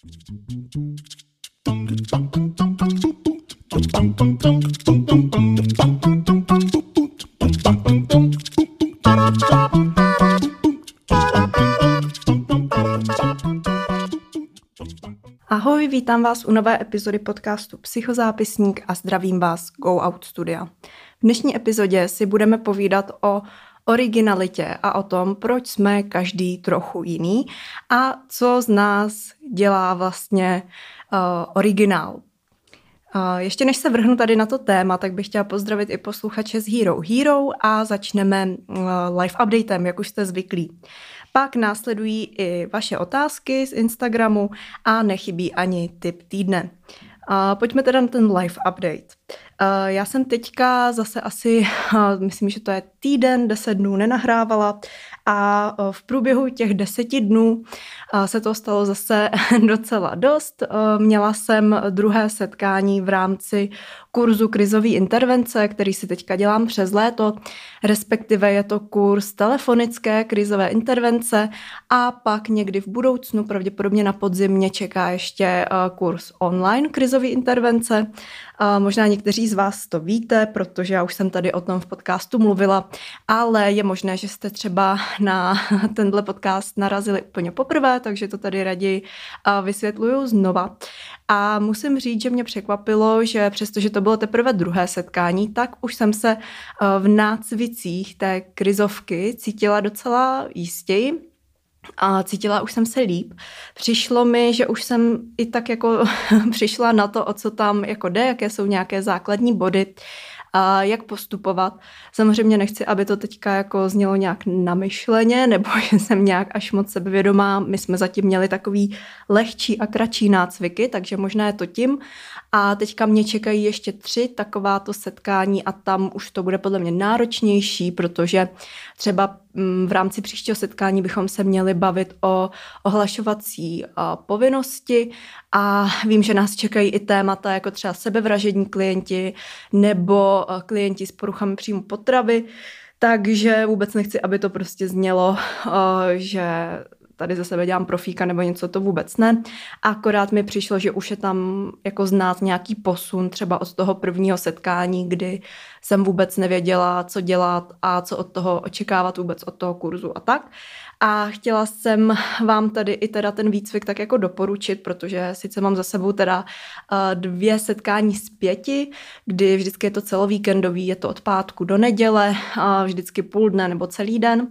Ahoj, vítám vás u nové epizody podcastu Psychozápisník a zdravím vás Go Out Studia. V dnešní epizodě si budeme povídat o originalitě a o tom, proč jsme každý trochu jiný a co z nás dělá vlastně uh, originál. Uh, ještě než se vrhnu tady na to téma, tak bych chtěla pozdravit i posluchače z Hero Hero a začneme uh, live updatem, jak už jste zvyklí. Pak následují i vaše otázky z Instagramu a nechybí ani tip týdne. Uh, pojďme teda na ten live update. Uh, já jsem teďka zase asi, uh, myslím, že to je týden, deset dnů nenahrávala a uh, v průběhu těch deseti dnů se to stalo zase docela dost. Měla jsem druhé setkání v rámci kurzu krizové intervence, který si teďka dělám přes léto, respektive je to kurz telefonické krizové intervence a pak někdy v budoucnu, pravděpodobně na podzim, mě čeká ještě kurz online krizové intervence. Možná někteří z vás to víte, protože já už jsem tady o tom v podcastu mluvila, ale je možné, že jste třeba na tenhle podcast narazili úplně poprvé, takže to tady raději vysvětluju znova. A musím říct, že mě překvapilo, že přestože to bylo teprve druhé setkání, tak už jsem se v nácvicích té krizovky cítila docela jistěji a cítila už jsem se líp. Přišlo mi, že už jsem i tak jako přišla na to, o co tam jako jde, jaké jsou nějaké základní body a jak postupovat. Samozřejmě nechci, aby to teďka jako znělo nějak namyšleně, nebo že jsem nějak až moc sebevědomá. My jsme zatím měli takový lehčí a kratší nácviky, takže možná je to tím. A teďka mě čekají ještě tři takováto setkání a tam už to bude podle mě náročnější, protože třeba v rámci příštího setkání bychom se měli bavit o ohlašovací povinnosti. A vím, že nás čekají i témata jako třeba sebevražední klienti nebo klienti s poruchami příjmu potravy, takže vůbec nechci, aby to prostě znělo, že tady ze sebe dělám profíka nebo něco, to vůbec ne. Akorát mi přišlo, že už je tam jako znát nějaký posun třeba od toho prvního setkání, kdy jsem vůbec nevěděla, co dělat a co od toho očekávat vůbec od toho kurzu a tak. A chtěla jsem vám tady i teda ten výcvik tak jako doporučit, protože sice mám za sebou teda eh, dvě setkání z pěti, kdy vždycky je to celovíkendový, je to od pátku do neděle, vždycky půl dne nebo celý den.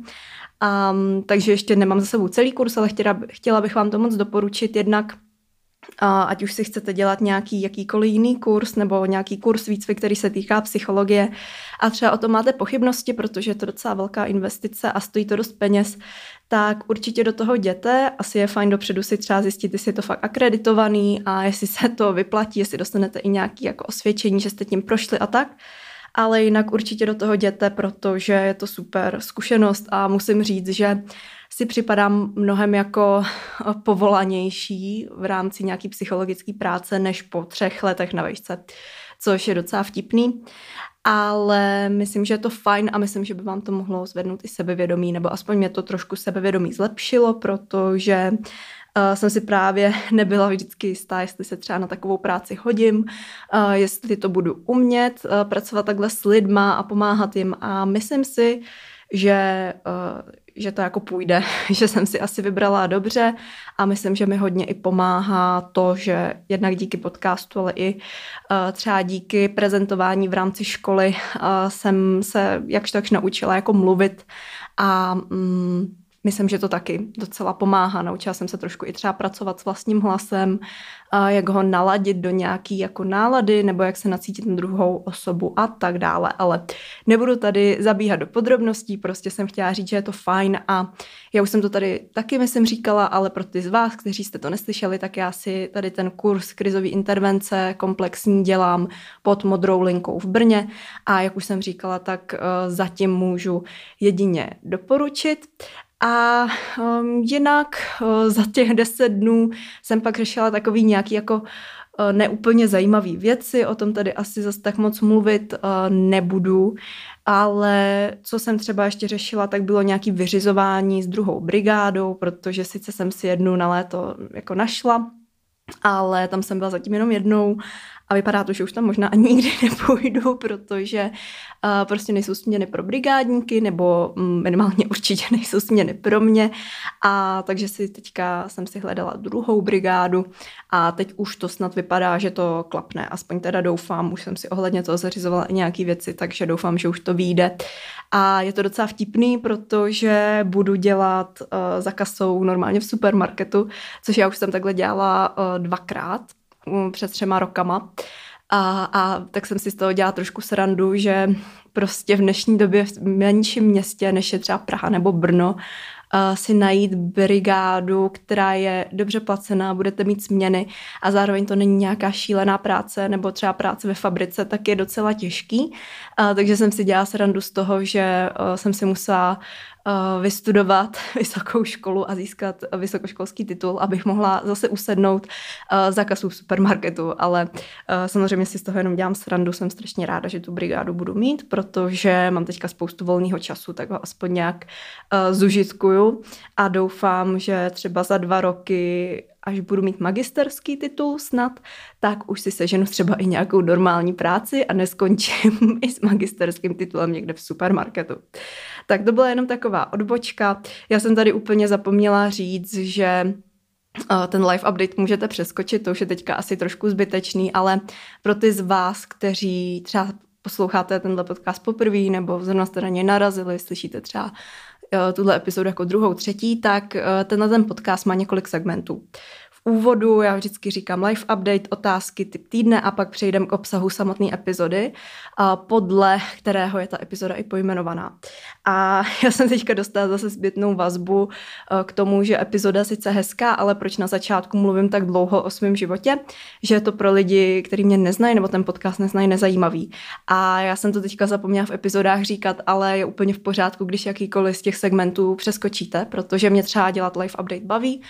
Um, takže ještě nemám za sebou celý kurz, ale chtěla, chtěla bych vám to moc doporučit jednak a ať už si chcete dělat nějaký jakýkoliv jiný kurz nebo nějaký kurz výcvik, který se týká psychologie a třeba o tom máte pochybnosti, protože je to docela velká investice a stojí to dost peněz, tak určitě do toho jděte. Asi je fajn dopředu si třeba zjistit, jestli je to fakt akreditovaný a jestli se to vyplatí, jestli dostanete i nějaký jako osvědčení, že jste tím prošli a tak ale jinak určitě do toho jděte, protože je to super zkušenost a musím říct, že si připadám mnohem jako povolanější v rámci nějaký psychologické práce než po třech letech na vejšce, což je docela vtipný. Ale myslím, že je to fajn a myslím, že by vám to mohlo zvednout i sebevědomí, nebo aspoň mě to trošku sebevědomí zlepšilo, protože uh, jsem si právě nebyla vždycky jistá, jestli se třeba na takovou práci hodím, uh, jestli to budu umět uh, pracovat takhle s lidma a pomáhat jim. A myslím si, že, uh, že to jako půjde, že jsem si asi vybrala dobře a myslím, že mi hodně i pomáhá to, že jednak díky podcastu, ale i uh, třeba díky prezentování v rámci školy uh, jsem se jakž takž naučila jako mluvit a um, myslím, že to taky docela pomáhá. Naučila jsem se trošku i třeba pracovat s vlastním hlasem, a jak ho naladit do nějaký jako nálady, nebo jak se nacítit na druhou osobu a tak dále. Ale nebudu tady zabíhat do podrobností, prostě jsem chtěla říct, že je to fajn a já už jsem to tady taky, myslím, říkala, ale pro ty z vás, kteří jste to neslyšeli, tak já si tady ten kurz krizové intervence komplexní dělám pod modrou linkou v Brně a jak už jsem říkala, tak uh, zatím můžu jedině doporučit. A um, jinak uh, za těch deset dnů jsem pak řešila takový nějaký jako uh, neúplně zajímavý věci, o tom tady asi zase tak moc mluvit uh, nebudu, ale co jsem třeba ještě řešila, tak bylo nějaký vyřizování s druhou brigádou, protože sice jsem si jednu na léto jako našla, ale tam jsem byla zatím jenom jednou a vypadá to, že už tam možná ani nikdy nepůjdu, protože uh, prostě nejsou směny pro brigádníky, nebo mm, minimálně určitě nejsou směny pro mě. A takže si teďka jsem si hledala druhou brigádu a teď už to snad vypadá, že to klapne. Aspoň teda doufám, už jsem si ohledně toho zařizovala i nějaké věci, takže doufám, že už to vyjde. A je to docela vtipný, protože budu dělat uh, za kasou normálně v supermarketu, což já už jsem takhle dělala uh, dvakrát před třema rokama. A, a tak jsem si z toho dělala trošku srandu, že prostě v dnešní době v menším městě, než je třeba Praha nebo Brno, si najít brigádu, která je dobře placená, budete mít směny a zároveň to není nějaká šílená práce nebo třeba práce ve fabrice, tak je docela těžký. Takže jsem si dělala srandu z toho, že jsem si musela vystudovat vysokou školu a získat vysokoškolský titul, abych mohla zase usednout uh, za kasu v supermarketu, ale uh, samozřejmě si z toho jenom dělám srandu, jsem strašně ráda, že tu brigádu budu mít, protože mám teďka spoustu volného času, tak ho aspoň nějak uh, zužitkuju. A doufám, že třeba za dva roky až budu mít magisterský titul snad, tak už si seženu třeba i nějakou normální práci a neskončím i s magisterským titulem někde v supermarketu. Tak to byla jenom taková odbočka. Já jsem tady úplně zapomněla říct, že eh, ten live update můžete přeskočit, to už je teďka asi trošku zbytečný, ale pro ty z vás, kteří třeba posloucháte tenhle podcast poprvé nebo zrovna jste na něj narazili, slyšíte třeba eh, tuhle epizodu jako druhou, třetí, tak eh, tenhle ten podcast má několik segmentů úvodu já vždycky říkám live update, otázky typ týdne a pak přejdeme k obsahu samotné epizody, podle kterého je ta epizoda i pojmenovaná. A já jsem teďka dostala zase zpětnou vazbu e, k tomu, že epizoda sice hezká, ale proč na začátku mluvím tak dlouho o svém životě, že je to pro lidi, kteří mě neznají nebo ten podcast neznají, nezajímavý. A já jsem to teďka zapomněla v epizodách říkat, ale je úplně v pořádku, když jakýkoliv z těch segmentů přeskočíte, protože mě třeba dělat live update baví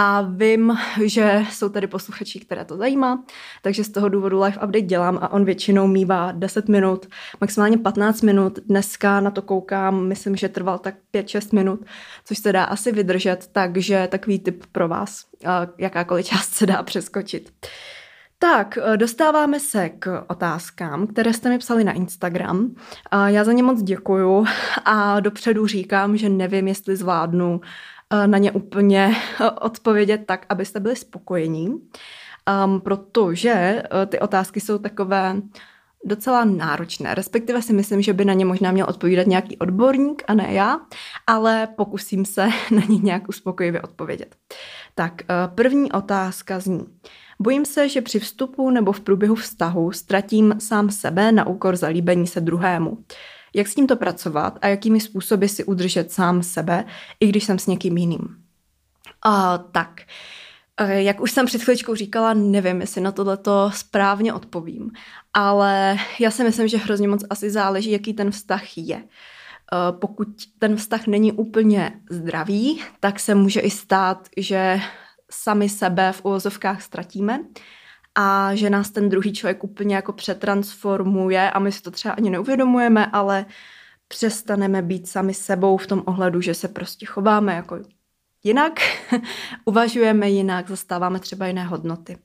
a vím, že jsou tady posluchači, které to zajímá, takže z toho důvodu live update dělám a on většinou mývá 10 minut, maximálně 15 minut. Dneska na to koukám, myslím, že trval tak 5-6 minut, což se dá asi vydržet, takže takový tip pro vás, jakákoliv část se dá přeskočit. Tak, dostáváme se k otázkám, které jste mi psali na Instagram. Já za ně moc děkuju a dopředu říkám, že nevím, jestli zvládnu na ně úplně eh, odpovědět tak, abyste byli spokojení, um, protože uh, ty otázky jsou takové docela náročné, respektive si myslím, že by na ně možná měl odpovídat nějaký odborník a ne já, ale pokusím se na ně nějak uspokojivě odpovědět. Tak uh, první otázka zní. Bojím se, že při vstupu nebo v průběhu vztahu ztratím sám sebe na úkor zalíbení se druhému. Jak s tímto pracovat a jakými způsoby si udržet sám sebe, i když jsem s někým jiným. A tak, e, jak už jsem před chvíličkou říkala, nevím, jestli na tohleto správně odpovím, ale já si myslím, že hrozně moc asi záleží, jaký ten vztah je. E, pokud ten vztah není úplně zdravý, tak se může i stát, že sami sebe v uvozovkách ztratíme a že nás ten druhý člověk úplně jako přetransformuje a my si to třeba ani neuvědomujeme, ale přestaneme být sami sebou v tom ohledu, že se prostě chováme jako jinak, uvažujeme jinak, zastáváme třeba jiné hodnoty.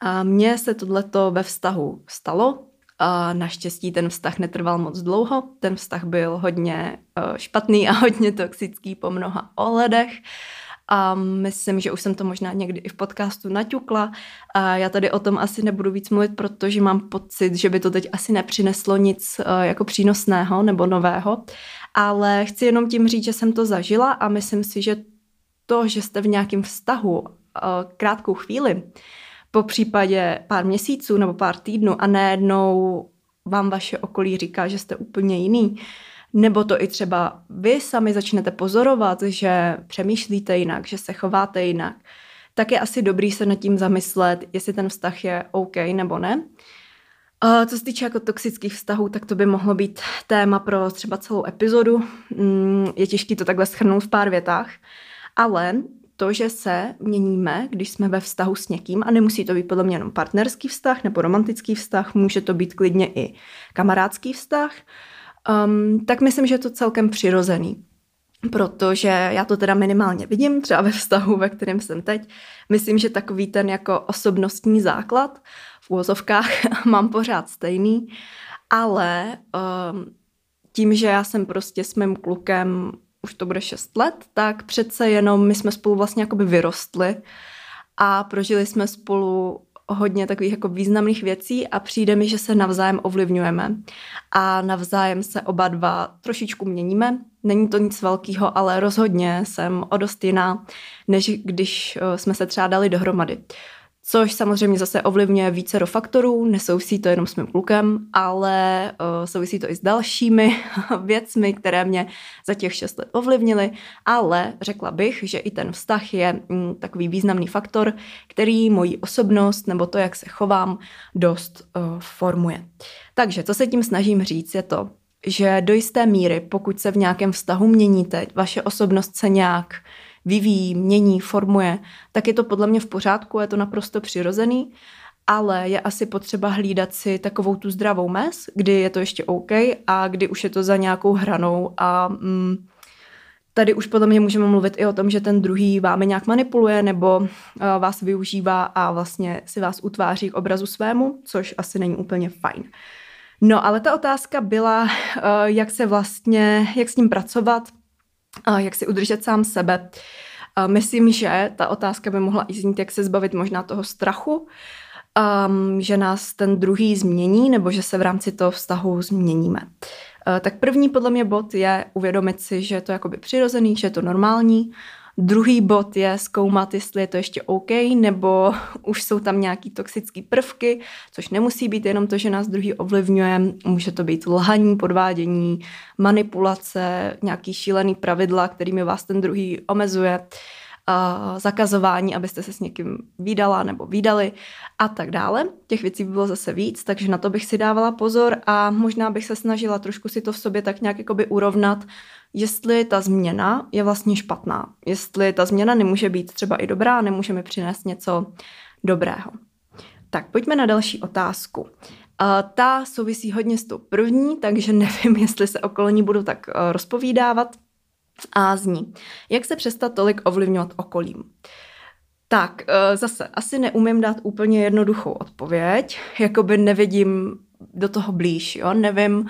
A mně se tohleto ve vztahu stalo, a naštěstí ten vztah netrval moc dlouho, ten vztah byl hodně eh, špatný a hodně toxický po mnoha ohledech a myslím, že už jsem to možná někdy i v podcastu naťukla. A já tady o tom asi nebudu víc mluvit, protože mám pocit, že by to teď asi nepřineslo nic eh, jako přínosného nebo nového. Ale chci jenom tím říct, že jsem to zažila a myslím si, že to, že jste v nějakém vztahu eh, krátkou chvíli, po případě pár měsíců nebo pár týdnů a najednou vám vaše okolí říká, že jste úplně jiný, nebo to i třeba vy sami začnete pozorovat, že přemýšlíte jinak, že se chováte jinak, tak je asi dobrý se nad tím zamyslet, jestli ten vztah je OK nebo ne. A co se týče jako toxických vztahů, tak to by mohlo být téma pro třeba celou epizodu. Mm, je těžké to takhle schrnout v pár větách, ale to, že se měníme, když jsme ve vztahu s někým, a nemusí to být podle mě jenom partnerský vztah nebo romantický vztah, může to být klidně i kamarádský vztah, um, tak myslím, že je to celkem přirozený. protože já to teda minimálně vidím, třeba ve vztahu, ve kterém jsem teď. Myslím, že takový ten jako osobnostní základ v úvozovkách mám pořád stejný, ale um, tím, že já jsem prostě s mým klukem, už to bude 6 let, tak přece jenom my jsme spolu vlastně jakoby vyrostli a prožili jsme spolu hodně takových jako významných věcí a přijde mi, že se navzájem ovlivňujeme a navzájem se oba dva trošičku měníme. Není to nic velkého, ale rozhodně jsem o dost jiná, než když eh, jsme se třeba dali dohromady což samozřejmě zase ovlivňuje více do faktorů, nesouvisí to jenom s mým klukem, ale uh, souvisí to i s dalšími věcmi, které mě za těch šest let ovlivnily, ale řekla bych, že i ten vztah je mm, takový významný faktor, který moji osobnost nebo to, jak se chovám, dost uh, formuje. Takže co se tím snažím říct, je to, že do jisté míry, pokud se v nějakém vztahu měníte, vaše osobnost se nějak vyvíjí, mění, formuje, tak je to podle mě v pořádku, je to naprosto přirozený, ale je asi potřeba hlídat si takovou tu zdravou mez, kdy je to ještě OK a kdy už je to za nějakou hranou a mm, tady už podle mě můžeme mluvit i o tom, že ten druhý vámi nějak manipuluje nebo uh, vás využívá a vlastně si vás utváří k obrazu svému, což asi není úplně fajn. No, ale ta otázka byla, uh, jak se vlastně, jak s ním pracovat, jak si udržet sám sebe. Myslím, že ta otázka by mohla i znít, jak se zbavit možná toho strachu, um, že nás ten druhý změní, nebo že se v rámci toho vztahu změníme. Uh, tak první podle mě bod je uvědomit si, že je to jakoby přirozený, že je to normální, Druhý bod je zkoumat, jestli je to ještě OK, nebo už jsou tam nějaký toxické prvky, což nemusí být jenom to, že nás druhý ovlivňuje. Může to být lhaní, podvádění, manipulace, nějaký šílený pravidla, kterými vás ten druhý omezuje zakazování, abyste se s někým výdala nebo výdali a tak dále. Těch věcí by bylo zase víc, takže na to bych si dávala pozor a možná bych se snažila trošku si to v sobě tak nějak jakoby urovnat, jestli ta změna je vlastně špatná, jestli ta změna nemůže být třeba i dobrá, nemůže mi přinést něco dobrého. Tak pojďme na další otázku. Ta souvisí hodně s tou první, takže nevím, jestli se okolo ní budu tak eh, rozpovídávat. A zní, jak se přestat tolik ovlivňovat okolím? Tak, eh, zase, asi neumím dát úplně jednoduchou odpověď, jakoby nevidím do toho blíž, jo, nevím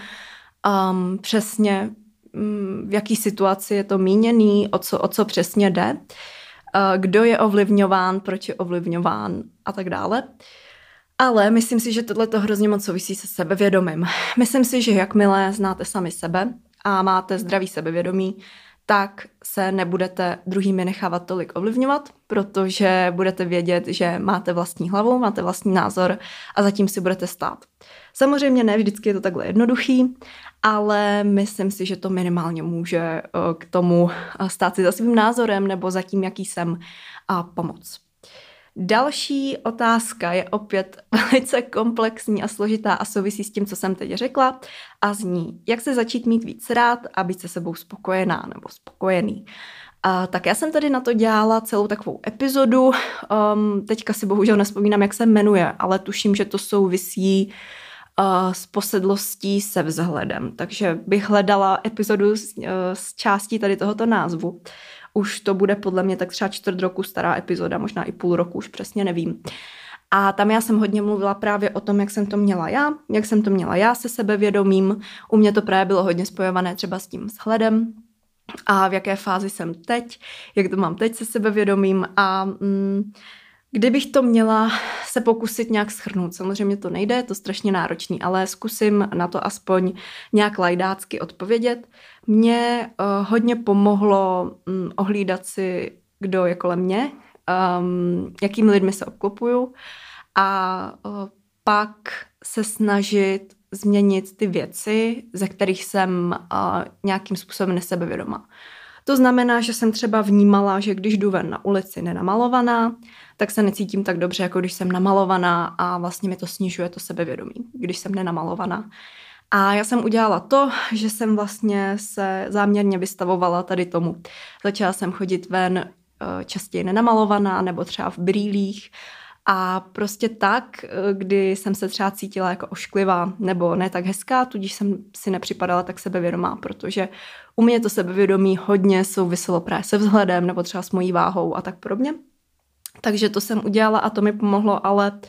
um, přesně, um, v jaký situaci je to míněný, o co, o co přesně jde, uh, kdo je ovlivňován, proč je ovlivňován a tak dále. Ale myslím si, že tohle to hrozně moc souvisí se sebevědomím. Myslím si, že jakmile znáte sami sebe a máte zdravý sebevědomí, tak se nebudete druhými nechávat tolik ovlivňovat, protože budete vědět, že máte vlastní hlavu, máte vlastní názor a zatím si budete stát. Samozřejmě ne vždycky je to takhle jednoduchý, ale myslím si, že to minimálně může eh, k tomu eh, stát si za svým názorem nebo za tím, jaký jsem a pomoct. Další otázka je opět velice komplexní a složitá a souvisí s tím, co jsem teď řekla a zní, jak se začít mít víc rád a být se sebou spokojená nebo spokojený. A tak já jsem tady na to dělala celou takovou epizodu, um, teďka si bohužel nespomínám, jak se jmenuje, ale tuším, že to souvisí uh, s posedlostí se vzhledem, takže bych hledala epizodu z, uh, z částí tady tohoto názvu už to bude podle mě tak třeba čtvrt roku stará epizoda, možná i půl roku, už přesně nevím. A tam já jsem hodně mluvila právě o tom, jak jsem to měla já, jak jsem to měla já se sebevědomím. U mě to právě bylo hodně spojované třeba s tím shledem a v jaké fázi jsem teď, jak to mám teď se sebevědomím a mm, Kdybych to měla se pokusit nějak schrnout, samozřejmě to nejde, je to strašně náročný, ale zkusím na to aspoň nějak lajdácky odpovědět. Mně uh, hodně pomohlo um, ohlídat si, kdo je kolem mě, um, jakými lidmi se obklopuju a uh, pak se snažit změnit ty věci, ze kterých jsem uh, nějakým způsobem nesebevědomá. To znamená, že jsem třeba vnímala, že když jdu ven na ulici nenamalovaná, tak se necítím tak dobře, jako když jsem namalovaná a vlastně mi to snižuje to sebevědomí, když jsem nenamalovaná. A já jsem udělala to, že jsem vlastně se záměrně vystavovala tady tomu. Začala jsem chodit ven eh, častěji nenamalovaná nebo třeba v brýlích A prostě tak, kdy jsem se třeba cítila jako ošklivá nebo ne tak hezká, tudíž jsem si nepřipadala tak sebevědomá, protože u mě to sebevědomí hodně souviselo právě se vzhledem nebo třeba s mojí váhou a tak podobně. Takže to jsem udělala a to mi pomohlo, ale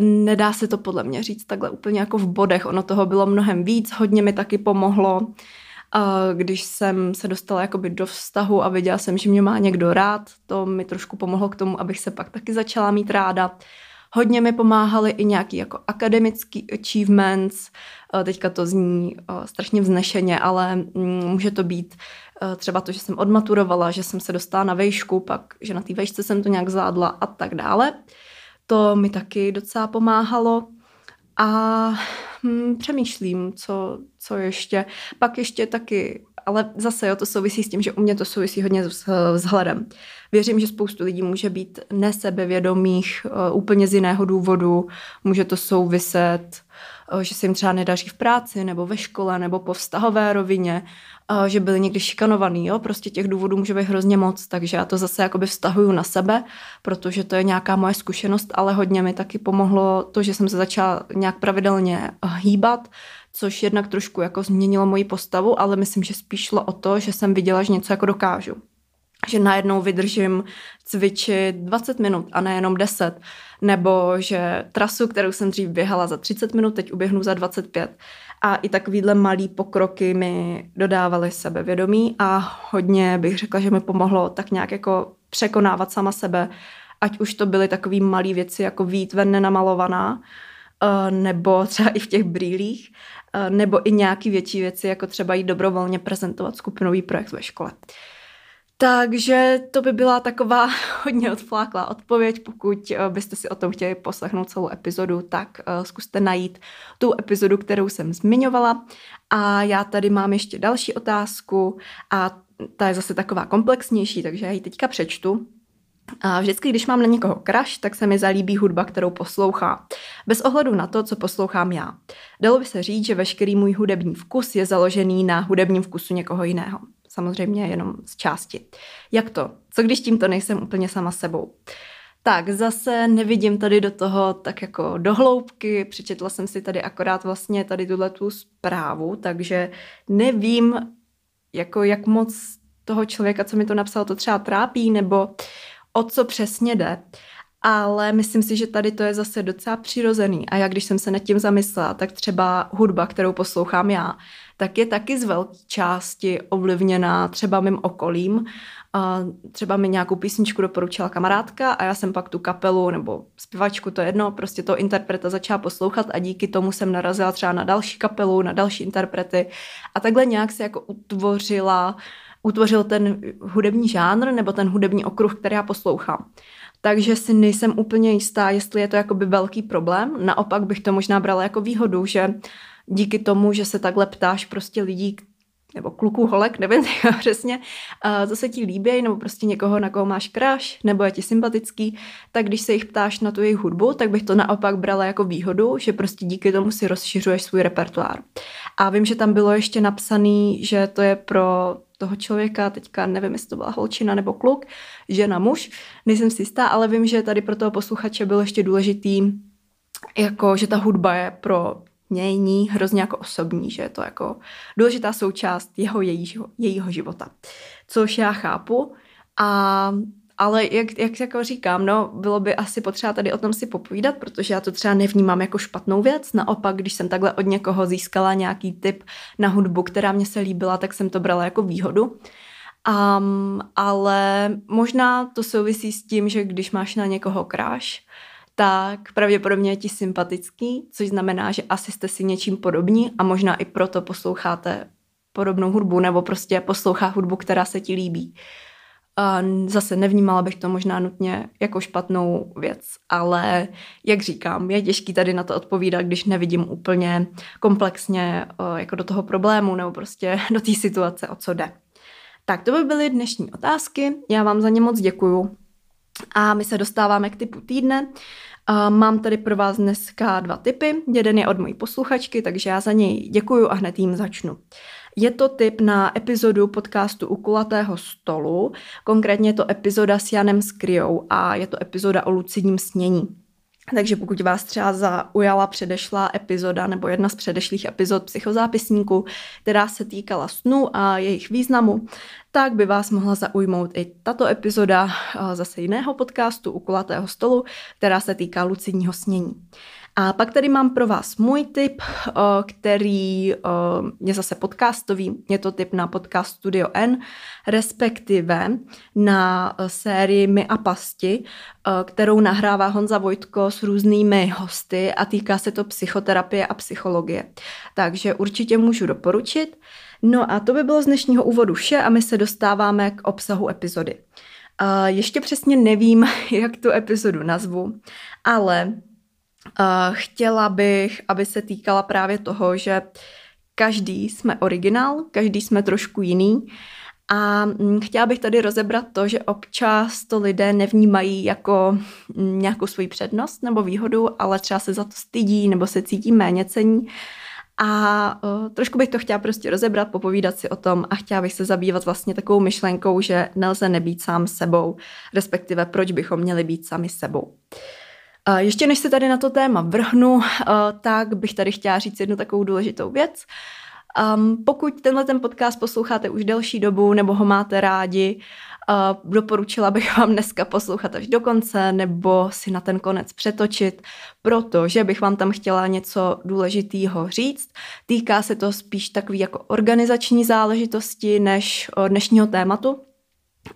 nedá se to podle mě říct takhle úplně jako v bodech. Ono toho bylo mnohem víc, hodně mi taky pomohlo, když jsem se dostala jakoby do vztahu a viděla jsem, že mě má někdo rád, to mi trošku pomohlo k tomu, abych se pak taky začala mít ráda. Hodně mi pomáhaly i nějaký jako akademický achievements, teďka to zní strašně vznešeně, ale mm, může to být třeba to, že jsem odmaturovala, že jsem se dostala na vejšku, pak, že na té vejšce jsem to nějak zvládla a tak dále. To mi taky docela pomáhalo. A hm, přemýšlím, co, co ještě. Pak ještě taky, ale zase jo, to souvisí s tím, že u mě to souvisí hodně s vzhledem. Věřím, že spoustu lidí může být nesebevědomých uh, úplně z jiného důvodu. Může to souviset Eh, že se jim třeba nedaří v práci nebo ve škole nebo po vztahové rovině, eh, že byli někdy šikanovaný, jo, prostě těch důvodů může být hrozně moc, takže já to zase jakoby vztahuju na sebe, protože to je nějaká moje zkušenost, ale hodně mi taky pomohlo to, že jsem se začala nějak pravidelně hýbat, což jednak trošku jako změnilo moji postavu, ale myslím, že spíš šlo o to, že jsem viděla, že něco jako dokážu že najednou vydržím cvičit 20 minut a nejenom 10, nebo že trasu, kterou jsem dřív běhala za 30 minut, teď uběhnu za 25. A i takovýhle malý pokroky mi dodávaly sebevědomí a hodně bych řekla, že mi pomohlo tak nějak jako překonávat sama sebe, ať už to byly takové malé věci jako vít ven nenamalovaná, eh, nebo třeba i v těch brýlích, eh, nebo i nějaký větší věci, jako třeba jít dobrovolně prezentovat skupinový projekt ve škole. Takže to by byla taková hodně odfláklá odpověď. Pokud eh, byste si o tom chtěli poslechnout celou epizodu, tak uh, zkuste najít tu epizodu, kterou jsem zmiňovala. A já tady mám ještě další otázku a ta je zase taková komplexnější, takže já ji teďka přečtu. A vždycky, když mám na někoho kraš, tak se mi zalíbí hudba, kterou poslouchá. Bez ohledu na to, co poslouchám já. Dalo by se říct, že veškerý můj hudební vkus je založený na hudebním vkusu někoho jiného. Samozřejmě jenom z části. Jak to? Co když tímto nejsem úplně sama sebou? Tak zase nevidím tady do toho tak jako do hloubky, přečetla jsem si tady akorát vlastně tady tuhle tu zprávu, takže nevím, jako jak moc toho člověka, co mi to napsal, to třeba trápí, nebo o co přesně jde. Ale myslím si, že tady to je zase docela přirozený. A já, když jsem se nad tím zamyslela, tak třeba hudba, kterou poslouchám já, tak je taky z velké části ovlivněná třeba mým okolím. A třeba mi nějakou písničku doporučila kamarádka a já jsem pak tu kapelu nebo zpěvačku, to jedno, prostě to interpreta začala poslouchat a díky tomu jsem narazila třeba na další kapelu, na další interprety a takhle nějak se jako utvořila, utvořil ten hudební žánr nebo ten hudební okruh, který já poslouchám. Takže si nejsem úplně jistá, jestli je to jakoby velký problém. Naopak bych to možná brala jako výhodu, že díky tomu, že se takhle ptáš prostě lidí, nebo kluků, holek, nevím přesně, co se ti líbí, nebo prostě někoho, na koho máš kráš, nebo je ti sympatický, tak když se jich ptáš na tu jejich hudbu, tak bych to naopak brala jako výhodu, že prostě díky tomu si rozšiřuješ svůj repertoár. A vím, že tam bylo ještě napsaný, že to je pro toho člověka, teďka nevím, jestli to byla holčina nebo kluk, žena, muž, nejsem si jistá, ale vím, že tady pro toho posluchače bylo ještě důležitý, jako, že ta hudba je pro něj hrozně jako osobní, že je to jako důležitá součást jeho, jejího, jejího života. Což já chápu, a, ale jak, jak jako říkám, no, bylo by asi potřeba tady o tom si popovídat, protože já to třeba nevnímám jako špatnou věc. Naopak, když jsem takhle od někoho získala nějaký tip na hudbu, která mě se líbila, tak jsem to brala jako výhodu. Um, ale možná to souvisí s tím, že když máš na někoho kráš, tak pravděpodobně je ti sympatický, což znamená, že asi jste si něčím podobní a možná i proto posloucháte podobnou hudbu nebo prostě poslouchá hudbu, která se ti líbí. A zase nevnímala bych to možná nutně jako špatnou věc, ale jak říkám, je těžký tady na to odpovídat, když nevidím úplně komplexně jako do toho problému nebo prostě do té situace, o co jde. Tak to by byly dnešní otázky, já vám za ně moc děkuju a my se dostáváme k typu týdne. Mám tady pro vás dneska dva typy. Jeden je od mojí posluchačky, takže já za něj děkuju a hned jim začnu. Je to tip na epizodu podcastu U kulatého stolu, konkrétně je to epizoda s Janem Skryou a je to epizoda o lucidním snění. Takže pokud vás třeba zaujala předešlá epizoda nebo jedna z předešlých epizod psychozápisníku, která se týkala snu a jejich významu, tak by vás mohla zaujmout i tato epizoda zase jiného podcastu u kulatého stolu, která se týká lucidního snění. A pak tady mám pro vás můj tip, který je zase podcastový. Je to tip na podcast Studio N, respektive na sérii My a pasti, kterou nahrává Honza Vojtko s různými hosty a týká se to psychoterapie a psychologie. Takže určitě můžu doporučit. No a to by bylo z dnešního úvodu vše a my se dostáváme k obsahu epizody. Ještě přesně nevím, jak tu epizodu nazvu, ale chtěla bych, aby se týkala právě toho, že každý jsme originál, každý jsme trošku jiný a mm, chtěla bych tady rozebrat to, že občas to lidé nevnímají jako mm, nějakou svoji přednost nebo výhodu, ale třeba se za to stydí nebo se cítí méně cení. A uh, trošku bych to chtěla prostě rozebrat, popovídat si o tom a chtěla bych se zabývat vlastně takovou myšlenkou, že nelze nebýt sám sebou, respektive proč bychom měli být sami sebou. Uh, ještě než se tady na to téma vrhnu, tak bych tady chtěla říct jednu takovou důležitou věc. Um, pokud tenhle ten podcast posloucháte už delší dobu nebo ho máte rádi, uh, doporučila bych vám dneska poslouchat až do konce nebo si na ten konec přetočit, protože bych vám tam chtěla něco důležitého říct. Týká se to spíš takový jako organizační záležitosti než dnešního tématu,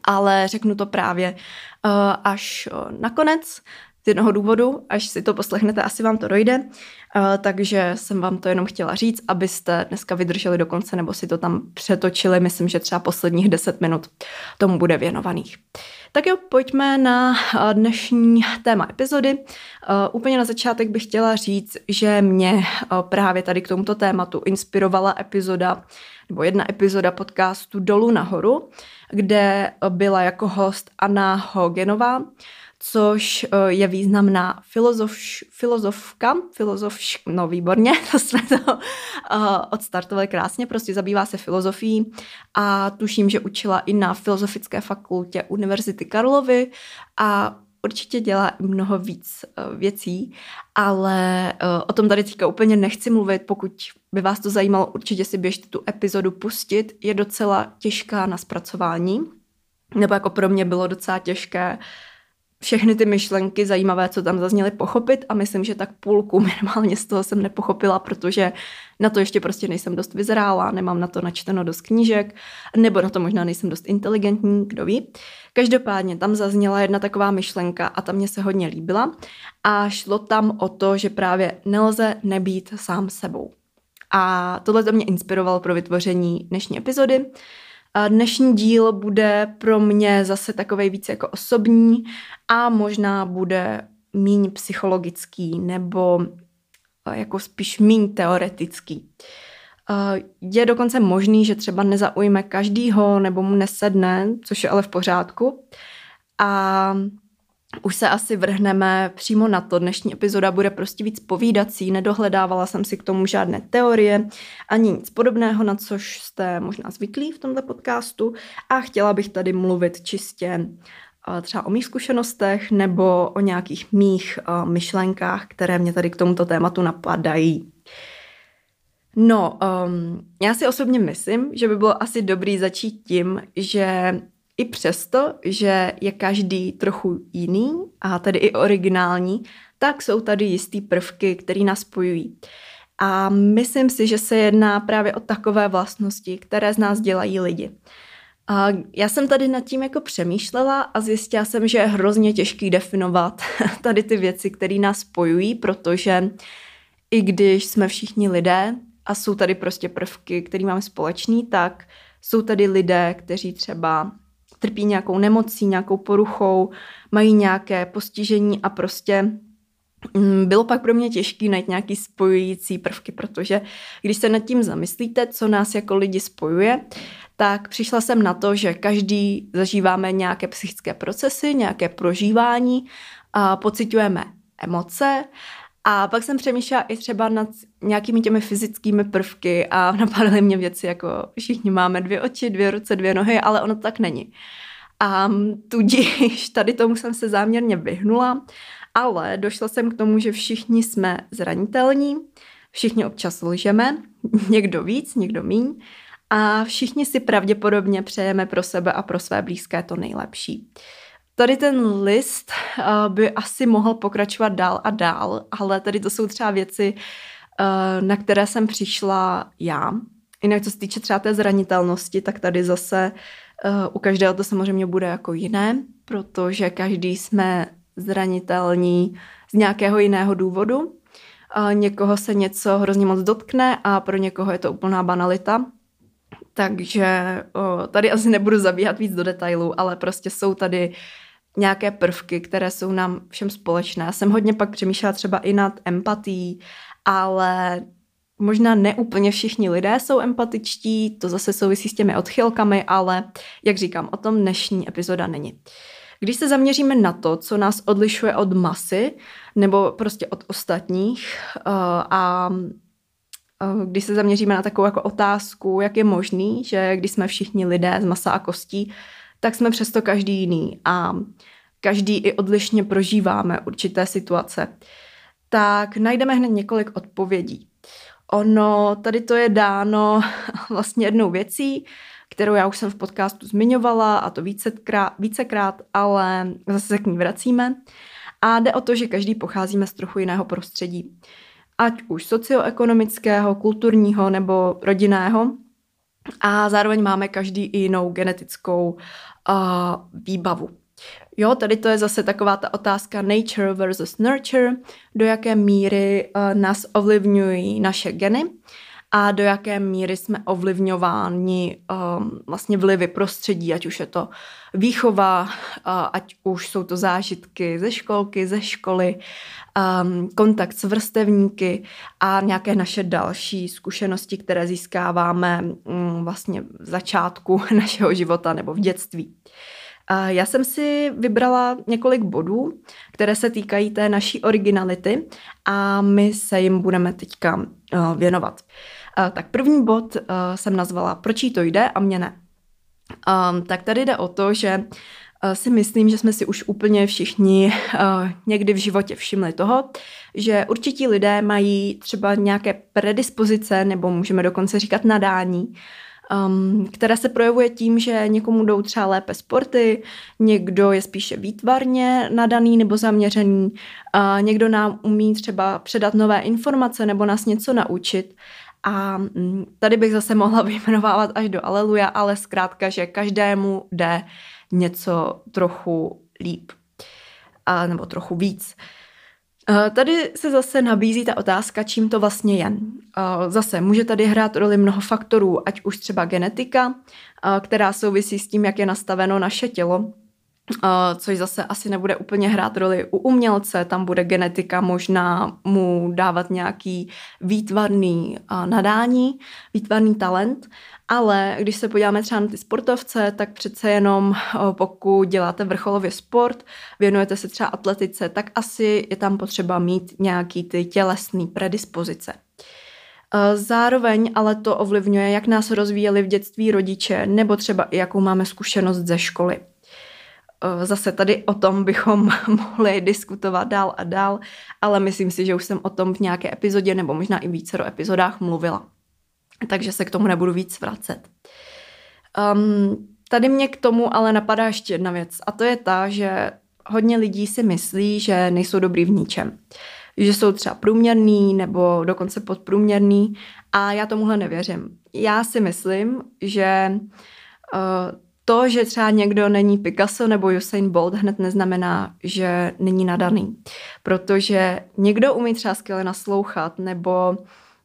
ale řeknu to právě až nakonec jednoho důvodu, až si to poslechnete, asi vám to dojde. Uh, takže jsem vám to jenom chtěla říct, abyste dneska vydrželi do konce nebo si to tam přetočili. Myslím, že třeba posledních 10 minut tomu bude věnovaných. Tak jo, pojďme na dnešní téma epizody. Uh, úplně na začátek bych chtěla říct, že mě právě tady k tomuto tématu inspirovala epizoda nebo jedna epizoda podcastu Dolu nahoru, kde byla jako host Anna Hogenová, což eh, je významná filozof, filozofka, filozofš, no výborně, to jsme to uh, odstartovali krásně, prostě zabývá se filozofií a tuším, že učila i na Filozofické fakultě Univerzity Karlovy a určitě dělá i mnoho víc uh, věcí, ale o tom tady teďka úplně nechci mluvit, pokud by vás to zajímalo, určitě si běžte tu epizodu pustit, je docela těžká na zpracování, nebo jako pro mě bylo docela těžké uh, všechny ty myšlenky zajímavé, co tam zazněly, pochopit a myslím, že tak půlku minimálně z toho jsem nepochopila, protože na to ještě prostě nejsem dost vyzrála, nemám na to načteno dost knížek, nebo na to možná nejsem dost inteligentní, kdo ví. Každopádně tam zazněla jedna taková myšlenka a ta mě se hodně líbila a šlo tam o to, že právě nelze nebýt sám sebou. A tohle to mě inspirovalo pro vytvoření dnešní epizody. A dnešní díl bude pro mě zase takový víc jako osobní a možná bude míň psychologický nebo jako spíš míň teoretický. Je dokonce možný, že třeba nezaujme každýho nebo mu nesedne, což je ale v pořádku. A už se asi vrhneme přímo na to. Dnešní epizoda bude prostě víc povídací, nedohledávala jsem si k tomu žádné teorie ani nic podobného, na což jste možná zvyklí v tomto podcastu a chtěla bych tady mluvit čistě třeba o mých zkušenostech nebo o nějakých mých myšlenkách, které mě tady k tomuto tématu napadají. No, um, já si osobně myslím, že by bylo asi dobrý začít tím, že i přesto, že je každý trochu jiný a tady i originální, tak jsou tady jistý prvky, které nás spojují. A myslím si, že se jedná právě o takové vlastnosti, které z nás dělají lidi. A já jsem tady nad tím jako přemýšlela a zjistila jsem, že je hrozně těžký definovat tady ty věci, které nás spojují, protože i když jsme všichni lidé a jsou tady prostě prvky, které máme společný, tak jsou tady lidé, kteří třeba trpí nějakou nemocí, nějakou poruchou, mají nějaké postižení a prostě mm, bylo pak pro mě těžké najít nějaký spojující prvky, protože když se nad tím zamyslíte, co nás jako lidi spojuje, tak přišla jsem na to, že každý zažíváme nějaké psychické procesy, nějaké prožívání, a pocitujeme emoce A pak jsem přemýšlela i třeba nad nějakými těmi fyzickými prvky a napadaly mě věci jako všichni máme dvě oči, dvě ruce, dvě nohy, ale ono tak není. A tudíž tady tomu jsem se záměrně vyhnula, ale došla jsem k tomu, že všichni jsme zranitelní, všichni občas lžeme, někdo víc, někdo míň a všichni si pravděpodobně přejeme pro sebe a pro své blízké to nejlepší. Tady ten list uh, by asi mohl pokračovat dál a dál, ale tady to jsou třeba věci, uh, na které jsem přišla já. Jinak co se týče třeba té zranitelnosti, tak tady zase uh, u každého to samozřejmě bude jako jiné, protože každý jsme zranitelní z nějakého jiného důvodu. Někoho se něco hrozně moc dotkne a pro někoho je to úplná banalita. Takže uh, tady asi nebudu zabíhat víc do detailů, ale prostě jsou tady nějaké prvky, které jsou nám všem společné. Jsem hodně pak přemýšlela třeba i nad empatí, ale možná neúplně všichni lidé jsou empatičtí, to zase souvisí s těmi odchylkami, ale jak říkám, o tom dnešní epizoda není. Když se zaměříme na to, co nás odlišuje od masy nebo prostě od ostatních uh, a uh, když se zaměříme na takovou jako otázku, jak je možný, že když jsme všichni lidé z masa a kostí, tak jsme přesto každý jiný a každý i odlišně prožíváme určité situace, tak najdeme hned několik odpovědí. Ono, tady to je dáno vlastně jednou věcí, kterou já už jsem v podcastu zmiňovala a to vícekrát, vícekrát ale zase se k ní vracíme. A jde o to, že každý pocházíme z trochu jiného prostředí. Ať už socioekonomického, kulturního nebo rodinného. A zároveň máme každý i jinou genetickou uh, výbavu. Jo, tady to je zase taková ta otázka nature versus nurture, do jaké míry uh, nás ovlivňují naše geny a do jaké míry jsme ovlivňováni um, vlastně vlivy prostředí, ať už je to výchova, uh, ať už jsou to zážitky ze školky, ze školy, um, kontakt s vrstevníky a nějaké naše další zkušenosti, které získáváme um, vlastně v začátku našeho života nebo v dětství. Já jsem si vybrala několik bodů, které se týkají té naší originality a my se jim budeme teďka uh, věnovat. Tak první bod uh, jsem nazvala Proč jí to jde a mě ne. Um, tak tady jde o to, že uh, si myslím, že jsme si už úplně všichni uh, někdy v životě všimli toho, že určití lidé mají třeba nějaké predispozice, nebo můžeme dokonce říkat nadání, um, které se projevuje tím, že někomu jdou třeba lépe sporty, někdo je spíše výtvarně nadaný nebo zaměřený, a někdo nám umí třeba předat nové informace nebo nás něco naučit. A mm, tady bych zase mohla vyjmenovávat až do aleluja, ale zkrátka, že každému jde něco trochu líp. A, nebo trochu víc. Tady se zase nabízí ta otázka, čím to vlastně je. Zase může tady hrát roli mnoho faktorů, ať už třeba genetika, která souvisí s tím, jak je nastaveno naše tělo, což zase asi nebude úplně hrát roli u umělce, tam bude genetika možná mu dávat nějaký výtvarný nadání, výtvarný talent, ale když se podíváme třeba na ty sportovce, tak přece jenom pokud děláte vrcholově sport, věnujete se třeba atletice, tak asi je tam potřeba mít nějaký ty tělesný predispozice. Zároveň ale to ovlivňuje, jak nás rozvíjeli v dětství rodiče, nebo třeba i jakou máme zkušenost ze školy. Zase tady o tom bychom mohli diskutovat dál a dál, ale myslím si, že už jsem o tom v nějaké epizodě nebo možná i více epizodách mluvila. Takže se k tomu nebudu víc vracet. Um, tady mě k tomu ale napadá ještě jedna věc a to je ta, že hodně lidí si myslí, že nejsou dobrý v ničem. Že jsou třeba průměrný nebo dokonce podprůměrný a já tomuhle nevěřím. Já si myslím, že uh, to, že třeba někdo není Picasso nebo Usain Bolt, hned neznamená, že není nadaný. Protože někdo umí třeba skvěle naslouchat, nebo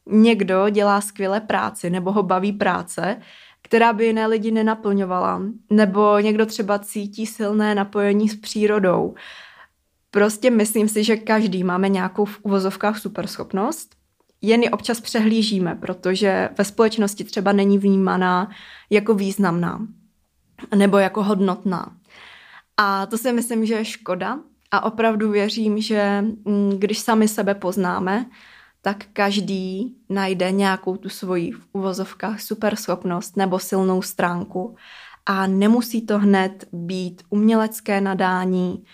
někdo dělá skvěle práci, nebo ho baví práce, která by jiné lidi nenaplňovala. Nebo někdo třeba cítí silné napojení s přírodou. Prostě myslím si, že každý máme nějakou v uvozovkách superschopnost, jen ji občas přehlížíme, protože ve společnosti třeba není vnímaná jako významná nebo jako hodnotná. A to si myslím, že je škoda. A opravdu věřím, že mm, když sami sebe poznáme, tak každý najde nějakou tu svoji v uvozovkách super schopnost nebo silnou stránku. A nemusí to hned být umělecké nadání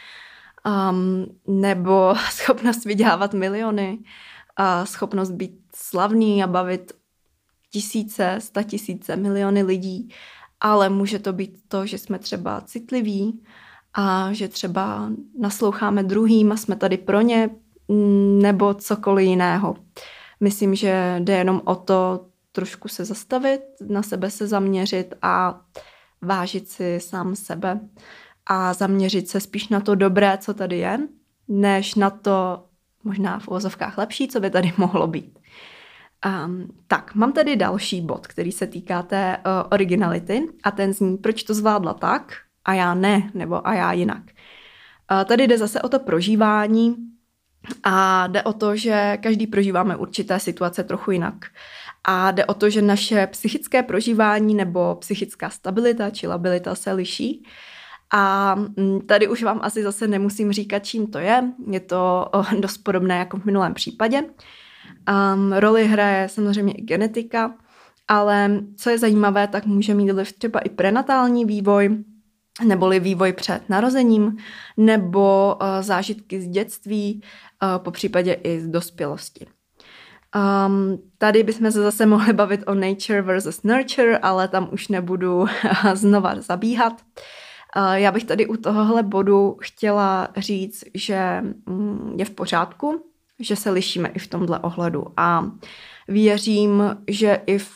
um, nebo schopnost vydělávat miliony, a schopnost být slavný a bavit tisíce, sta tisíce, miliony lidí, ale může to být to, že jsme třeba citliví a že třeba nasloucháme druhým a jsme tady pro ně, nebo cokoliv jiného. Myslím, že jde jenom o to trošku se zastavit, na sebe se zaměřit a vážit si sám sebe a zaměřit se spíš na to dobré, co tady je, než na to možná v uvozovkách lepší, co by tady mohlo být. Um, tak, mám tady další bod, který se týká té uh, originality a ten zní, proč to zvládla tak a já ne, nebo a já jinak. Uh, tady jde zase o to prožívání a jde o to, že každý prožíváme určité situace trochu jinak. A jde o to, že naše psychické prožívání nebo psychická stabilita či labilita se liší. A mm, tady už vám asi zase nemusím říkat, čím to je. Je to dost podobné jako v minulém případě. Um, roli hraje samozřejmě i genetika, ale co je zajímavé, tak může mít vliv třeba i prenatální vývoj, neboli vývoj před narozením, nebo uh, zážitky z dětství, uh, po případě i z dospělosti. Um, tady bychom se zase mohli bavit o nature versus nurture, ale tam už nebudu znova zabíhat. Uh, já bych tady u tohohle bodu chtěla říct, že mm, je v pořádku, že se lišíme i v tomhle ohledu. A věřím, že i v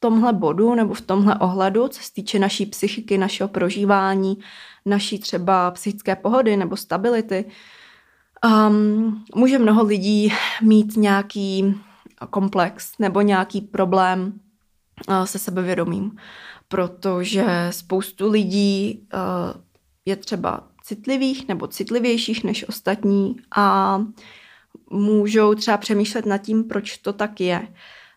tomhle bodu nebo v tomhle ohledu, co se týče naší psychiky, našeho prožívání, naší třeba psychické pohody nebo stability, um, může mnoho lidí mít nějaký komplex nebo nějaký problém uh, se sebevědomím, protože spoustu lidí uh, je třeba citlivých nebo citlivějších než ostatní a můžou třeba přemýšlet nad tím, proč to tak je.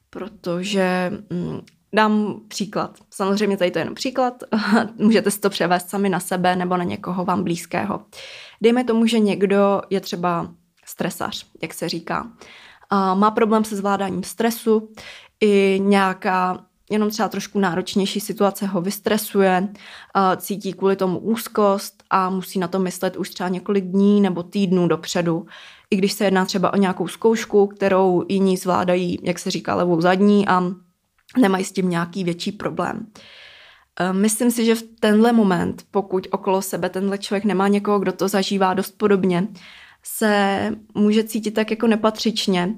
Protože mm, dám příklad. Samozřejmě tady to je jenom příklad. Můžete si to převést sami na sebe nebo na někoho vám blízkého. Dejme tomu, že někdo je třeba stresař, jak se říká. A má problém se zvládáním stresu, i nějaká jenom třeba trošku náročnější situace ho vystresuje, cítí kvůli tomu úzkost a musí na to myslet už třeba několik dní nebo týdnů dopředu i když se jedná třeba o nějakou zkoušku, kterou jiní zvládají, jak se říká, levou zadní a nemají s tím nějaký větší problém. Eh, myslím si, že v tenhle moment, pokud okolo sebe tenhle člověk nemá někoho, kdo to zažívá dost podobně, se může cítit tak jako nepatřičně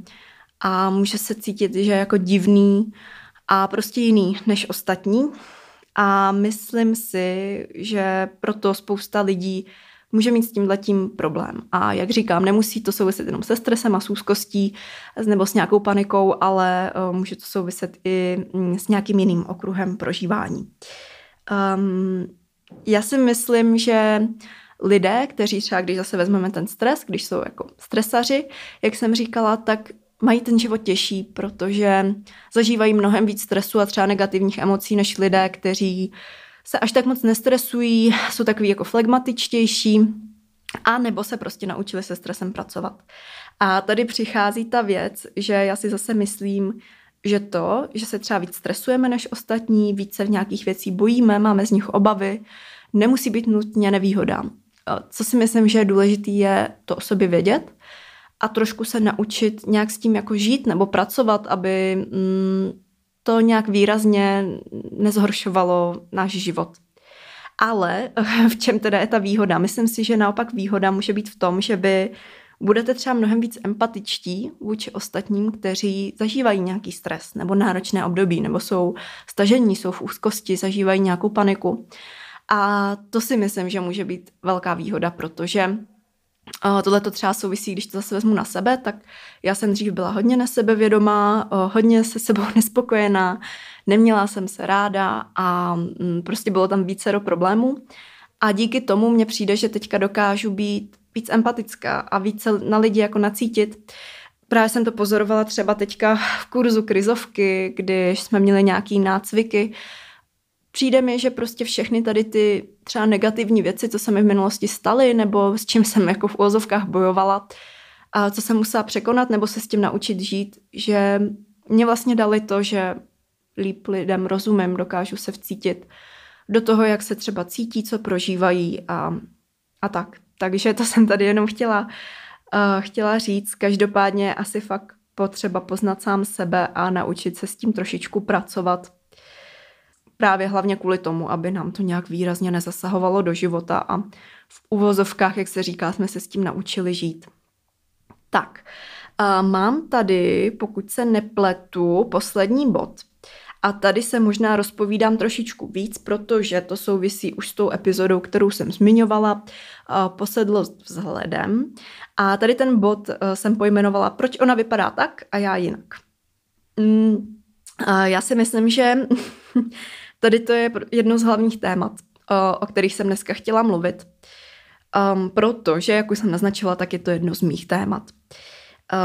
a může se cítit, že je jako divný a prostě jiný než ostatní. A myslím si, že proto spousta lidí může mít s tím letím problém. A jak říkám, nemusí to souviset jenom se stresem a s úzkostí nebo s nějakou panikou, ale uh, může to souviset i um, s nějakým jiným okruhem prožívání. Um, já si myslím, že lidé, kteří třeba, když zase vezmeme ten stres, když jsou jako stresaři, jak jsem říkala, tak mají ten život těžší, protože zažívají mnohem víc stresu a třeba negativních emocí než lidé, kteří uh, se až tak moc nestresují, jsou takový jako flegmatičtější, a nebo se prostě naučili se stresem pracovat. A tady přichází ta věc, že já si zase myslím, že to, že se třeba víc stresujeme než ostatní, víc se v nějakých věcí bojíme, máme z nich obavy, nemusí být nutně nevýhoda. Co si myslím, že je důležité, je to o sobě vědět a trošku se naučit nějak s tím jako žít nebo pracovat, aby mm, to nějak výrazně nezhoršovalo náš život. Ale v čem teda je ta výhoda? Myslím si, že naopak výhoda může být v tom, že by budete třeba mnohem víc empatičtí vůči ostatním, kteří zažívají nějaký stres nebo náročné období, nebo jsou stažení, jsou v úzkosti, zažívají nějakou paniku. A to si myslím, že může být velká výhoda, protože Tohle to třeba souvisí, když to zase vezmu na sebe, tak já jsem dřív byla hodně nesebevědomá, hodně se sebou nespokojená, neměla jsem se ráda a mm, prostě bylo tam více do problémů. A díky tomu mně přijde, že teďka dokážu být víc empatická a více na lidi jako nacítit. Právě jsem to pozorovala třeba teďka v kurzu krizovky, když jsme měli nějaký nácviky, přijde mi, že prostě všechny tady ty třeba negativní věci, co se mi v minulosti staly, nebo s čím jsem jako v úvozovkách bojovala, a co jsem musela překonat, nebo se s tím naučit žít, že mě vlastně dali to, že líp lidem rozumím, dokážu se vcítit do toho, jak se třeba cítí, co prožívají a, a tak. Takže to jsem tady jenom chtěla, uh, chtěla říct. Každopádně asi fakt potřeba poznat sám sebe a naučit se s tím trošičku pracovat. Právě hlavně kvůli tomu, aby nám to nějak výrazně nezasahovalo do života a v uvozovkách, jak se říká, jsme se s tím naučili žít. Tak, uh, mám tady, pokud se nepletu, poslední bod. A tady se možná rozpovídám trošičku víc, protože to souvisí už s tou epizodou, kterou jsem zmiňovala, posedlost vzhledem. A tady ten bod jsem pojmenovala, proč ona vypadá tak a já jinak. Mm, já si myslím, že tady to je jedno z hlavních témat, o kterých jsem dneska chtěla mluvit. Um, protože, jak už jsem naznačila, tak je to jedno z mých témat.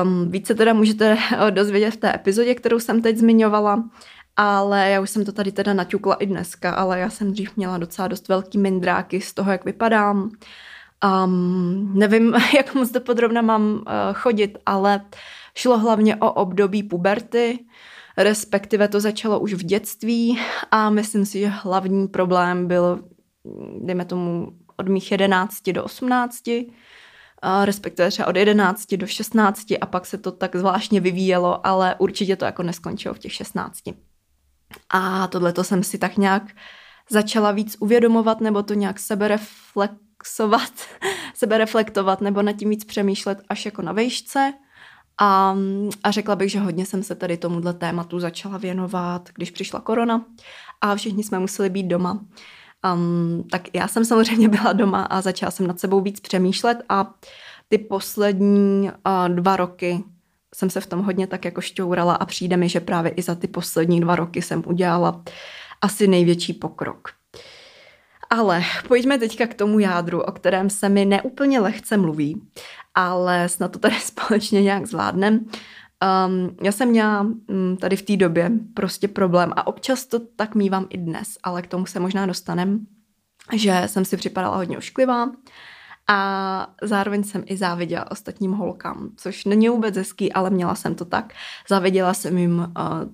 Um, více teda můžete dozvědět v té epizodě, kterou jsem teď zmiňovala, ale já už jsem to tady teda naťukla i dneska, ale já jsem dřív měla docela dost velký mindráky z toho, jak vypadám. Um, nevím, jak moc podrobna mám uh, chodit, ale šlo hlavně o období puberty, respektive to začalo už v dětství a myslím si, že hlavní problém byl, dejme tomu, od mých 11 do 18, respektive třeba od 11 do 16 a pak se to tak zvláštně vyvíjelo, ale určitě to jako neskončilo v těch 16. A tohle to jsem si tak nějak začala víc uvědomovat nebo to nějak sebereflexovat, sebereflektovat nebo nad tím víc přemýšlet až jako na vejšce. A, a řekla bych, že hodně jsem se tady tomuhle tématu začala věnovat, když přišla korona a všichni jsme museli být doma. Um, tak já jsem samozřejmě byla doma a začala jsem nad sebou víc přemýšlet a ty poslední uh, dva roky jsem se v tom hodně tak jako šťourala a přijde mi, že právě i za ty poslední dva roky jsem udělala asi největší pokrok. Ale pojďme teďka k tomu jádru, o kterém se mi neúplně lehce mluví, ale snad to tady společně nějak zvládnem. Um, já jsem měla um, tady v té době prostě problém a občas to tak mývám i dnes, ale k tomu se možná dostanem, že jsem si připadala hodně ošklivá, a zároveň jsem i záviděla ostatním holkám, což není vůbec hezký, ale měla jsem to tak. Záviděla jsem jim uh,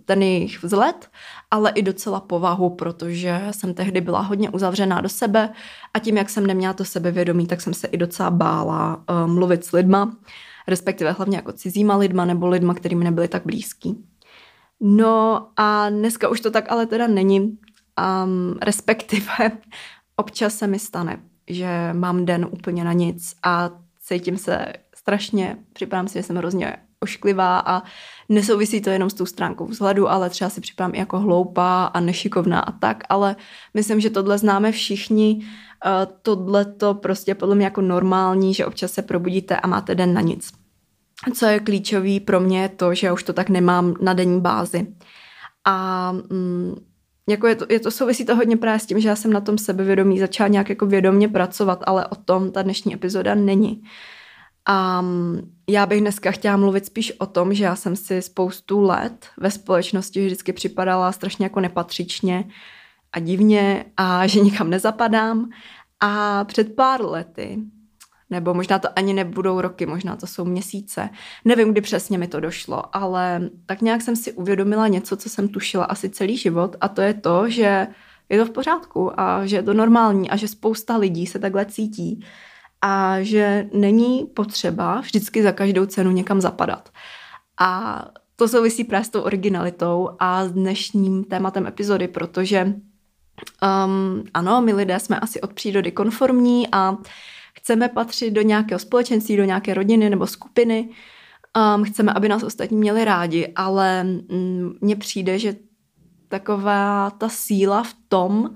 ten jejich vzhled, ale i docela povahu, protože jsem tehdy byla hodně uzavřená do sebe a tím, jak jsem neměla to sebevědomí, tak jsem se i docela bála uh, mluvit s lidma, respektive hlavně jako cizíma lidma nebo lidma, kterými nebyli tak blízký. No a dneska už to tak ale teda není, um, respektive občas se mi stane, že mám den úplně na nic a cítím se strašně, připadám si, že jsem hrozně ošklivá a nesouvisí to jenom s tou stránkou vzhledu, ale třeba si připadám i jako hloupá a nešikovná a tak, ale myslím, že tohle známe všichni, tohle to prostě podle mě jako normální, že občas se probudíte a máte den na nic. Co je klíčový pro mě je to, že já už to tak nemám na denní bázi. A mm, jako je to, je to souvisí to hodně právě s tím, že já jsem na tom sebevědomí začala nějak jako vědomně pracovat, ale o tom ta dnešní epizoda není. A já bych dneska chtěla mluvit spíš o tom, že já jsem si spoustu let ve společnosti vždycky připadala strašně jako nepatřičně a divně a že nikam nezapadám. A před pár lety nebo možná to ani nebudou roky, možná to jsou měsíce. Nevím, kdy přesně mi to došlo, ale tak nějak jsem si uvědomila něco, co jsem tušila asi celý život a to je to, že je to v pořádku a že je to normální a že spousta lidí se takhle cítí a že není potřeba vždycky za každou cenu někam zapadat. A to souvisí právě s tou originalitou a s dnešním tématem epizody, protože um, ano, my lidé jsme asi od přírody konformní a chceme patřit do nějakého společenství, do nějaké rodiny nebo skupiny, um, chceme, aby nás ostatní měli rádi, ale mm, mně přijde, že taková ta síla v tom,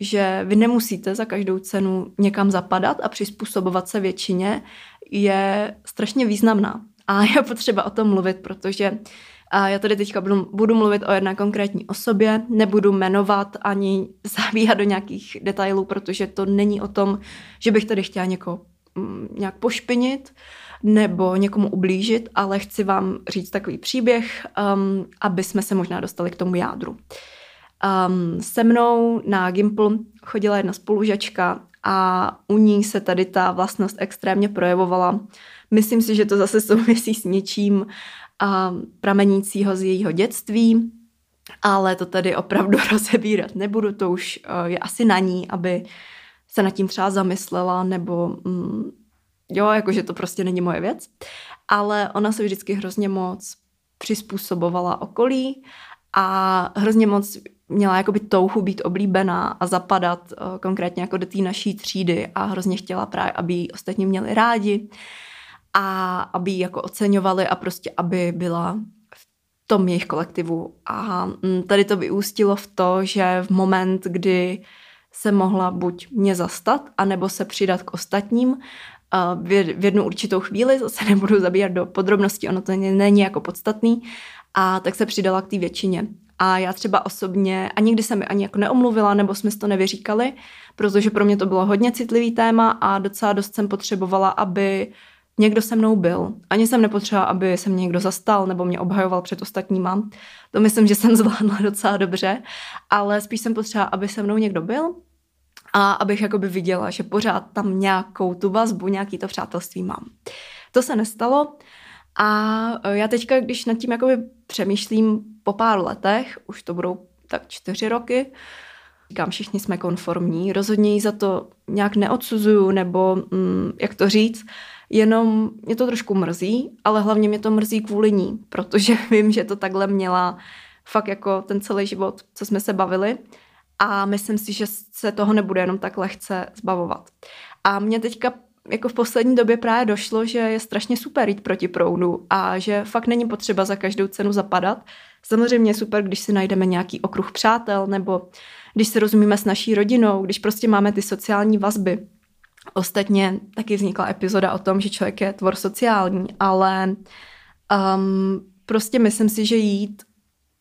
že vy nemusíte za každou cenu někam zapadat a přizpůsobovat se většině, je strašně významná. A je potřeba o tom mluvit, protože a já tady teďka budu, budu mluvit o jedné konkrétní osobě, nebudu jmenovat ani zavíhat do nějakých detailů, protože to není o tom, že bych tady chtěla někoho mm, nějak pošpinit nebo někomu ublížit, ale chci vám říct takový příběh, um, aby jsme se možná dostali k tomu jádru. Um, se mnou na Gimple chodila jedna spolužačka a u ní se tady ta vlastnost extrémně projevovala. Myslím si, že to zase souvisí s něčím um, pramenícího z jejího dětství, ale to tady opravdu rozebírat nebudu, to už uh, je asi na ní, aby se nad tím třeba zamyslela, nebo mm, jo, jakože to prostě není moje věc. Ale ona se vždycky hrozně moc přizpůsobovala okolí a hrozně moc měla jakoby touhu být oblíbená a zapadat uh, konkrétně jako do té naší třídy a hrozně chtěla právě, aby ji ostatní měli rádi a aby ji jako oceňovali a prostě aby byla v tom jejich kolektivu. A mm, tady to vyústilo v to, že v moment, kdy se mohla buď mě zastat, anebo se přidat k ostatním, v jednu určitou chvíli, zase nebudu zabírat do podrobností, ono to není jako podstatný, a tak se přidala k té většině. A já třeba osobně, a nikdy se mi ani jako neomluvila, nebo jsme to nevyříkali, protože pro mě to bylo hodně citlivý téma a docela dost jsem potřebovala, aby někdo se mnou byl. Ani jsem nepotřebovala, aby se mě někdo zastal nebo mě obhajoval před ostatníma. To myslím, že jsem zvládla docela dobře, ale spíš jsem potřebovala, aby se mnou někdo byl a abych jakoby viděla, že pořád tam nějakou tu vazbu, nějaký to přátelství mám. To se nestalo a já teďka, když nad tím jakoby přemýšlím po pár letech, už to budou tak čtyři roky, říkám, všichni jsme konformní, rozhodně ji za to nějak neodsuzuju, nebo mm, jak to říct, jenom mě to trošku mrzí, ale hlavně mě to mrzí kvůli ní, protože vím, že to takhle měla fakt jako ten celý život, co jsme se bavili a myslím si, že se toho nebude jenom tak lehce zbavovat. A mě teďka jako v poslední době právě došlo, že je strašně super jít proti proudu a že fakt není potřeba za každou cenu zapadat. Samozřejmě je super, když si najdeme nějaký okruh přátel nebo když se rozumíme s naší rodinou, když prostě máme ty sociální vazby. Ostatně taky vznikla epizoda o tom, že člověk je tvor sociální, ale um, prostě myslím si, že jít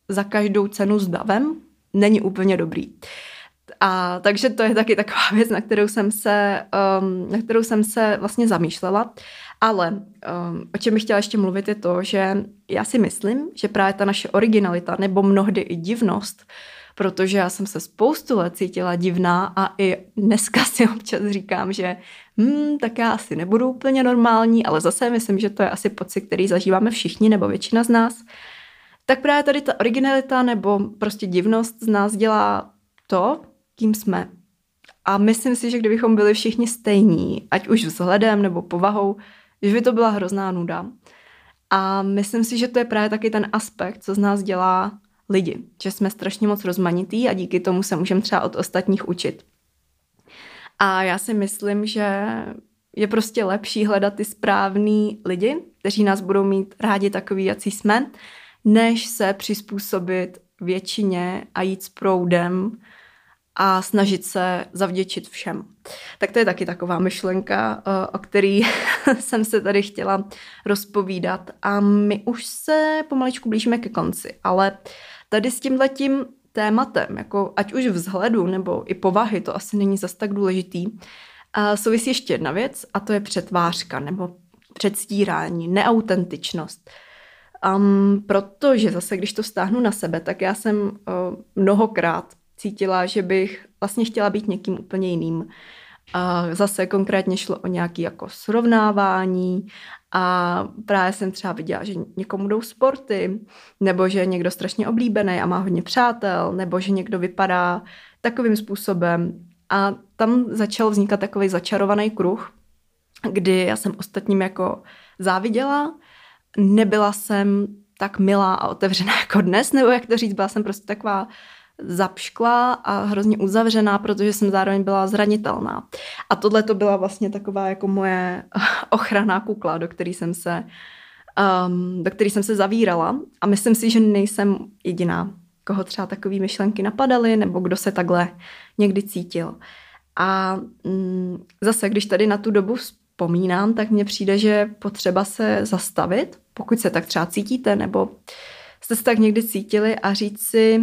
za každou cenu s davem není úplně dobrý. A takže to je taky taková věc, na kterou jsem se, um, na kterou jsem se vlastně zamýšlela. Ale um, o čem bych chtěla ještě mluvit je to, že já si myslím, že právě ta naše originalita nebo mnohdy i divnost, protože já jsem se spoustu let cítila divná a i dneska si občas říkám, že hmm, tak já asi nebudu úplně normální, ale zase myslím, že to je asi pocit, který zažíváme všichni nebo většina z nás. Tak právě tady ta originalita nebo prostě divnost z nás dělá to, kým jsme. A myslím si, že kdybychom byli všichni stejní, ať už vzhledem nebo povahou, že by to byla hrozná nuda. A myslím si, že to je právě taky ten aspekt, co z nás dělá lidi. Že jsme strašně moc rozmanitý a díky tomu se můžeme třeba od ostatních učit. A já si myslím, že je prostě lepší hledat ty správný lidi, kteří nás budou mít rádi takový, jací jsme, než se přizpůsobit většině a jít s proudem a snažit se zavděčit všem. Tak to je taky taková myšlenka, eh, o který jsem se tady chtěla rozpovídat. A my už se pomaličku blížíme ke konci, ale tady s tímhletím tématem, jako ať už vzhledu nebo i povahy, to asi není zas tak důležitý, a souvisí ještě jedna věc a to je přetvářka nebo předstírání, neautentičnost. Um, protože zase, když to stáhnu na sebe, tak já jsem uh, mnohokrát cítila, že bych vlastně chtěla být někým úplně jiným. A zase konkrétně šlo o nějaké jako srovnávání a právě jsem třeba viděla, že někomu jdou sporty, nebo že je někdo strašně oblíbený a má hodně přátel, nebo že někdo vypadá takovým způsobem. A tam začal vznikat takový začarovaný kruh, kdy já jsem ostatním jako záviděla, nebyla jsem tak milá a otevřená jako dnes, nebo jak to říct, byla jsem prostě taková zapšklá a hrozně uzavřená, protože jsem zároveň byla zranitelná. A tohle to byla vlastně taková jako moje ochranná kukla, do který jsem se um, do který jsem se zavírala a myslím si, že nejsem jediná, koho třeba takové myšlenky napadaly nebo kdo se takhle někdy cítil. A mm, zase, když tady na tu dobu vzpomínám, tak mně přijde, že potřeba se zastavit, pokud se tak třeba cítíte, nebo jste se tak někdy cítili a říct si,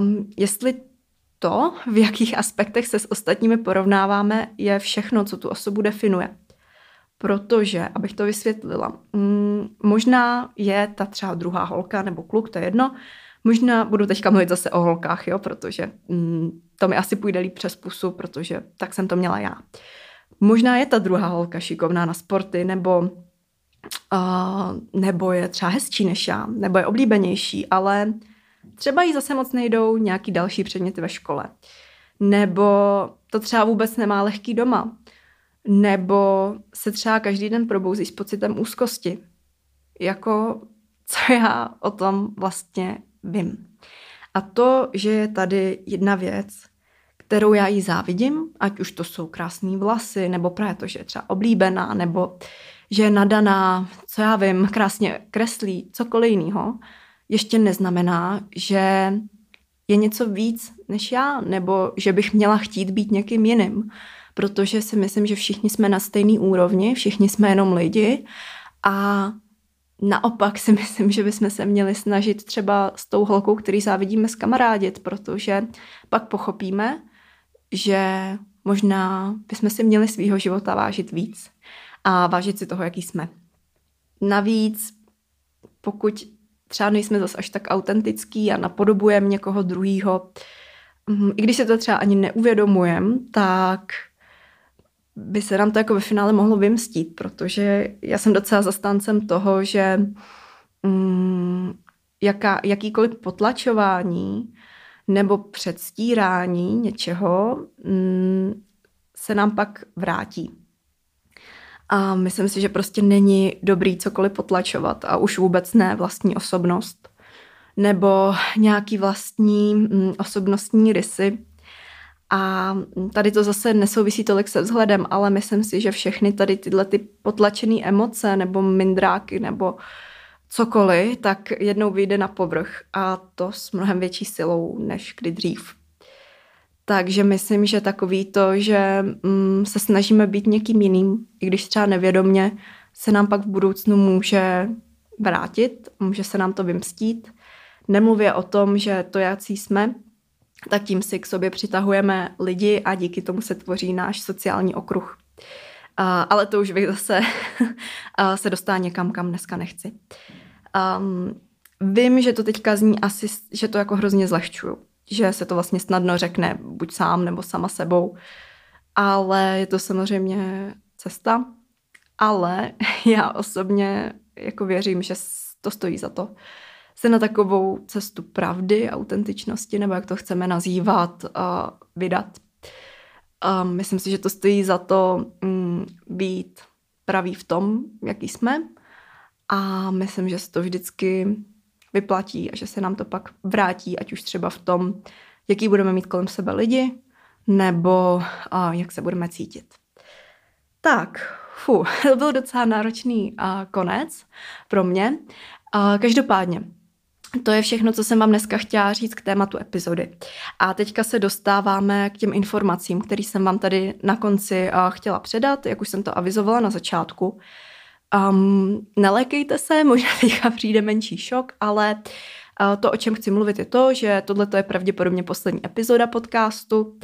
um, jestli to, v jakých aspektech se s ostatními porovnáváme, je všechno, co tu osobu definuje. Protože, abych to vysvětlila, mm, možná je ta třeba druhá holka nebo kluk, to je jedno, Možná budu teďka mluvit zase o holkách, jo, protože mm, to mi asi půjde líp přes pusu, protože tak jsem to měla já. Možná je ta druhá holka šikovná na sporty, nebo, uh, nebo je třeba hezčí než já, nebo je oblíbenější, ale třeba jí zase moc nejdou nějaký další předměty ve škole. Nebo to třeba vůbec nemá lehký doma. Nebo se třeba každý den probouzí s pocitem úzkosti. Jako, co já o tom vlastně vím. A to, že je tady jedna věc, kterou já jí závidím, ať už to jsou krásné vlasy, nebo právě to, že je třeba oblíbená, nebo že je nadaná, co já vím, krásně kreslí, cokoliv jiného, ještě neznamená, že je něco víc než já, nebo že bych měla chtít být někým jiným. Protože si myslím, že všichni jsme na stejné úrovni, všichni jsme jenom lidi a naopak si myslím, že bychom se měli snažit třeba s tou holkou, který závidíme, skamarádit, protože pak pochopíme, že možná bychom si měli svýho života vážit víc a vážit si toho, jaký jsme. Navíc, pokud třeba nejsme zase až tak autentický a napodobujeme někoho druhýho, mm, i když se to třeba ani neuvědomujeme, tak by se nám to jako ve finále mohlo vymstít, protože já jsem docela zastáncem toho, že mm, jaká, jakýkoliv potlačování nebo předstírání něčeho mm, se nám pak vrátí. A myslím si, že prostě není dobrý cokoliv potlačovat a už vůbec ne vlastní osobnost nebo nějaký vlastní mm, osobnostní rysy. A tady to zase nesouvisí tolik se vzhledem, ale myslím si, že všechny tady tyhle ty potlačené emoce nebo mindráky nebo cokoliv, tak jednou vyjde na povrch a to s mnohem větší silou než kdy dřív. Takže myslím, že takový to, že mm, se snažíme být někým jiným, i když třeba nevědomně, se nám pak v budoucnu může vrátit, může se nám to vymstít. Nemluvě o tom, že to, jaký jsme, tak tím si k sobě přitahujeme lidi a díky tomu se tvoří náš sociální okruh. A, ale to už bych zase se dostala někam, kam dneska nechci. Um, vím, že to teďka zní asi, že to jako hrozně zlehčuju že se to vlastně snadno řekne buď sám nebo sama sebou, ale je to samozřejmě cesta, ale já osobně jako věřím, že to stojí za to se na takovou cestu pravdy, autentičnosti, nebo jak to chceme nazývat, uh, vydat. Um, myslím si, že to stojí za to um, být pravý v tom, jaký jsme. A myslím, že se to vždycky vyplatí a že se nám to pak vrátí, ať už třeba v tom, jaký budeme mít kolem sebe lidi, nebo a, jak se budeme cítit. Tak, fu, to byl docela náročný a, konec pro mě. A, každopádně, to je všechno, co jsem vám dneska chtěla říct k tématu epizody. A teďka se dostáváme k těm informacím, které jsem vám tady na konci chtěla předat, jak už jsem to avizovala na začátku. Um, nelékejte se, možná teďka přijde menší šok, ale to, o čem chci mluvit, je to, že tohle je pravděpodobně poslední epizoda podcastu.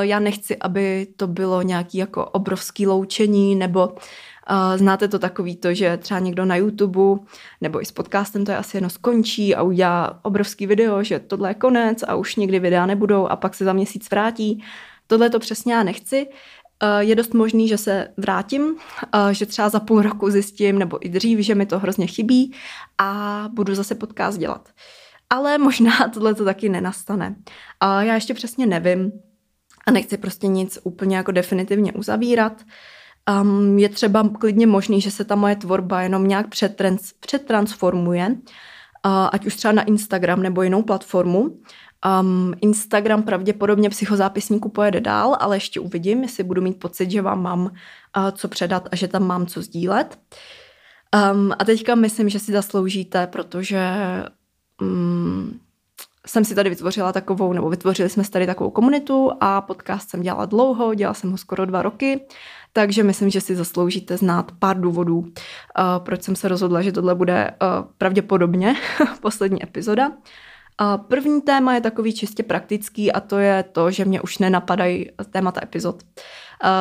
Já nechci, aby to bylo nějaký jako obrovský loučení, nebo uh, znáte to takový to, že třeba někdo na YouTube nebo i s podcastem to je asi jenom skončí a udělá obrovský video, že tohle je konec a už nikdy videa nebudou a pak se za měsíc vrátí. Tohle to přesně já nechci. Eh, je dost možný, že se vrátím, eh, že třeba za půl roku zjistím, nebo i dřív, že mi to hrozně chybí a budu zase podcast dělat. Ale možná tohle to taky nenastane. A já ještě přesně nevím a nechci prostě nic úplně jako definitivně uzavírat. Um, je třeba klidně možný, že se ta moje tvorba jenom nějak přetrans, přetransformuje, uh, ať už třeba na Instagram nebo jinou platformu. Um, Instagram pravděpodobně psychozápisníku pojede dál, ale ještě uvidím, jestli budu mít pocit, že vám mám uh, co předat a že tam mám co sdílet. Um, a teďka myslím, že si zasloužíte, protože um, jsem si tady vytvořila takovou, nebo vytvořili jsme si tady takovou komunitu a podcast jsem dělala dlouho, dělala jsem ho skoro dva roky, takže myslím, že si zasloužíte znát pár důvodů, uh, proč jsem se rozhodla, že tohle bude uh, pravděpodobně poslední epizoda. A první téma je takový čistě praktický a to je to, že mě už nenapadají témata epizod.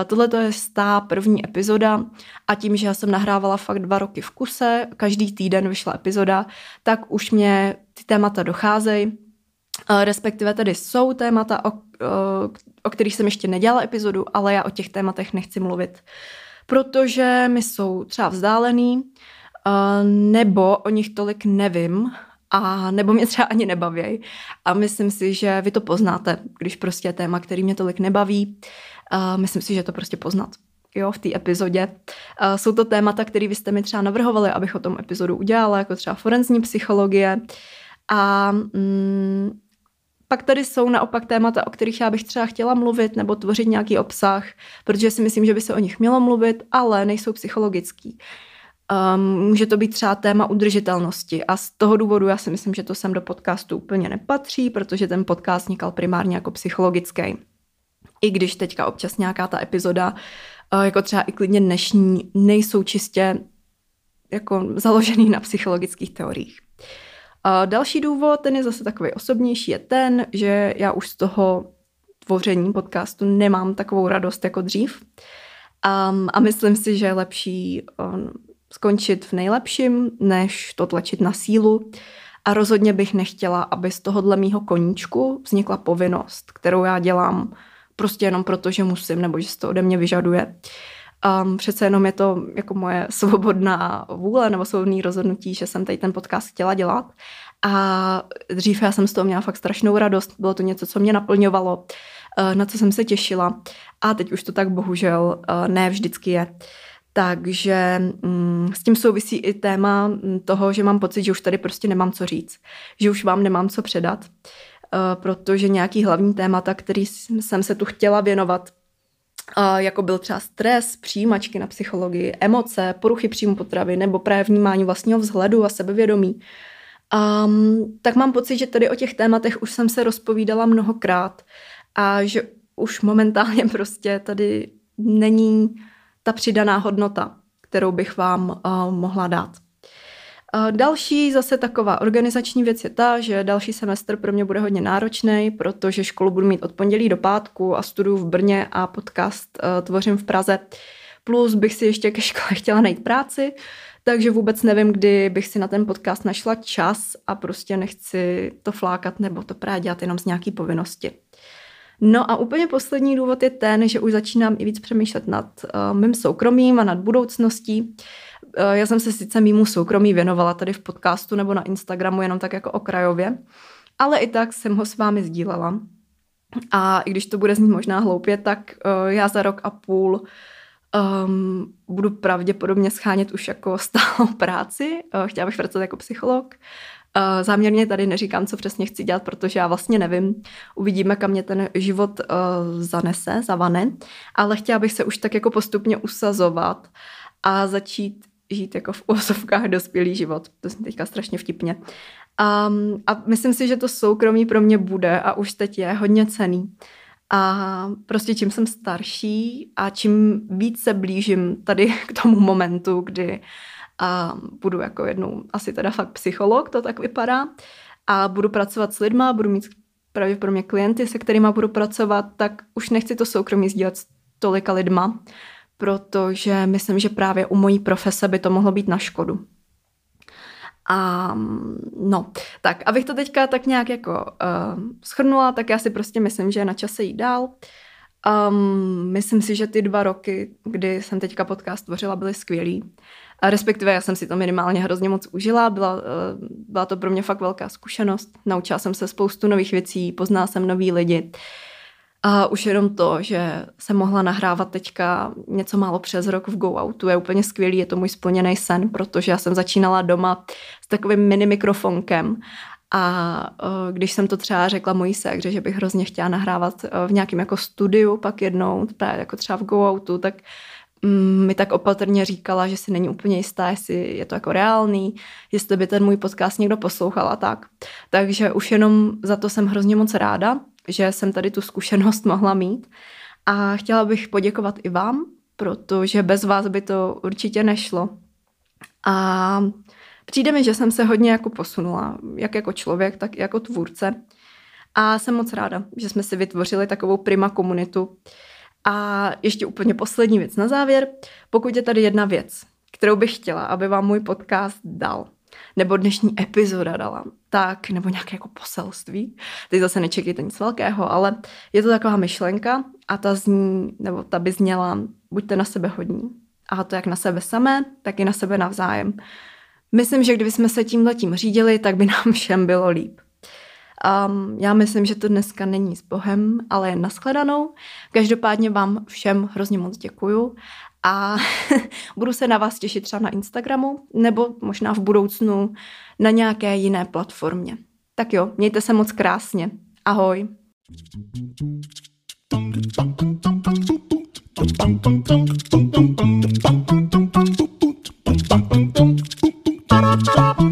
Tohle to je stá první epizoda a tím, že já jsem nahrávala fakt dva roky v kuse, každý týden vyšla epizoda, tak už mě ty témata docházejí. Respektive tedy jsou témata, o, o, kterých jsem ještě nedělala epizodu, ale já o těch tématech nechci mluvit, protože mi jsou třeba vzdálený, nebo o nich tolik nevím, a nebo mě třeba ani nebaví. A myslím si, že vy to poznáte, když prostě je téma, který mě tolik nebaví. A myslím si, že to prostě poznat jo, v té epizodě. A jsou to témata, které vy jste mi třeba navrhovali, abych o tom epizodu udělala, jako třeba forenzní psychologie. A mm, pak tady jsou naopak témata, o kterých já bych třeba chtěla mluvit nebo tvořit nějaký obsah, protože si myslím, že by se o nich mělo mluvit, ale nejsou psychologický. Um, může to být třeba téma udržitelnosti a z toho důvodu já si myslím, že to sem do podcastu úplně nepatří, protože ten podcast vznikal primárně jako psychologický. I když teďka občas nějaká ta epizoda, uh, jako třeba i klidně dnešní, nejsou čistě jako založený na psychologických teoriích. Uh, další důvod, ten je zase takový osobnější, je ten, že já už z toho tvoření podcastu nemám takovou radost jako dřív. Um, a myslím si, že je lepší um, skončit v nejlepším, než to tlačit na sílu. A rozhodně bych nechtěla, aby z tohohle mýho koníčku vznikla povinnost, kterou já dělám prostě jenom proto, že musím, nebo že se to ode mě vyžaduje. Um, přece jenom je to jako moje svobodná vůle nebo svobodný rozhodnutí, že jsem tady ten podcast chtěla dělat. A dřív já jsem z toho měla fakt strašnou radost. Bylo to něco, co mě naplňovalo, uh, na co jsem se těšila. A teď už to tak bohužel uh, ne vždycky je. Takže mm, s tím souvisí i téma mm, toho, že mám pocit, že už tady prostě nemám co říct, že už vám nemám co předat, uh, protože nějaký hlavní témata, který jsem se tu chtěla věnovat, uh, jako byl třeba stres, přijímačky na psychologii, emoce, poruchy příjmu potravy nebo právě vnímání vlastního vzhledu a sebevědomí, um, tak mám pocit, že tady o těch tématech už jsem se rozpovídala mnohokrát a že už momentálně prostě tady není ta přidaná hodnota, kterou bych vám uh, mohla dát. Uh, další zase taková organizační věc je ta, že další semestr pro mě bude hodně náročný, protože školu budu mít od pondělí do pátku a studuju v Brně a podcast uh, tvořím v Praze. Plus bych si ještě ke škole chtěla najít práci, takže vůbec nevím, kdy bych si na ten podcast našla čas a prostě nechci to flákat nebo to právě dělat jenom z nějaký povinnosti. No a úplně poslední důvod je ten, že už začínám i víc přemýšlet nad uh, mým soukromím a nad budoucností. Uh, já jsem se sice mýmu soukromí věnovala tady v podcastu nebo na Instagramu jenom tak jako okrajově, ale i tak jsem ho s vámi sdílela. A i když to bude znít možná hloupě, tak uh, já za rok a půl um, budu pravděpodobně schánět už jako stálou práci. Uh, chtěla bych pracovat jako psycholog. Uh, záměrně tady neříkám, co přesně chci dělat, protože já vlastně nevím. Uvidíme, kam mě ten život uh, zanese, zavane. Ale chtěla bych se už tak jako postupně usazovat a začít žít jako v úzovkách dospělý život. To jsem teďka strašně vtipně. Um, a myslím si, že to soukromí pro mě bude a už teď je hodně cený. A prostě čím jsem starší a čím víc se blížím tady k tomu momentu, kdy a budu jako jednou asi teda fakt psycholog, to tak vypadá, a budu pracovat s lidma, budu mít pravděpodobně klienty, se kterými budu pracovat, tak už nechci to soukromí sdílet s tolika lidma, protože myslím, že právě u mojí profese by to mohlo být na škodu. A no, tak abych to teďka tak nějak jako uh, schrnula, tak já si prostě myslím, že je na čase jít dál. Um, myslím si, že ty dva roky, kdy jsem teďka podcast tvořila, byly skvělý. A respektive já jsem si to minimálně hrozně moc užila, byla, uh, byla to pro mě fakt velká zkušenost. Naučila jsem se spoustu nových věcí, poznala jsem nový lidi. A už jenom to, že jsem mohla nahrávat teďka něco málo přes rok v Go Outu je úplně skvělý, je to můj splněný sen, protože já jsem začínala doma s takovým mini mikrofonkem a uh, když jsem to třeba řekla mojí sekře, že bych hrozně chtěla nahrávat uh, v nějakém jako studiu pak jednou, právě jako třeba v Go Outu, tak mi tak opatrně říkala, že si není úplně jistá, jestli je to jako reálný, jestli by ten můj podcast někdo poslouchal a tak. Takže už jenom za to jsem hrozně moc ráda, že jsem tady tu zkušenost mohla mít. A chtěla bych poděkovat i vám, protože bez vás by to určitě nešlo. A Přijde mi, že jsem se hodně jako posunula, jak jako člověk, tak i jako tvůrce. A jsem moc ráda, že jsme si vytvořili takovou prima komunitu. A ještě úplně poslední věc na závěr. Pokud je tady jedna věc, kterou bych chtěla, aby vám můj podcast dal, nebo dnešní epizoda dala, tak, nebo nějaké jako poselství. Teď zase nečekejte nic velkého, ale je to taková myšlenka a ta zní, nebo ta by zněla, buďte na sebe hodní. A to jak na sebe samé, tak i na sebe navzájem. Myslím, že kdybychom se tím letím řídili, tak by nám všem bylo líp. Um, já myslím, že to dneska není s Bohem, ale jen nashledanou. Každopádně vám všem hrozně moc děkuju a budu se na vás těšit třeba na Instagramu nebo možná v budoucnu na nějaké jiné platformě. Tak jo, mějte se moc krásně. Ahoj. Thank.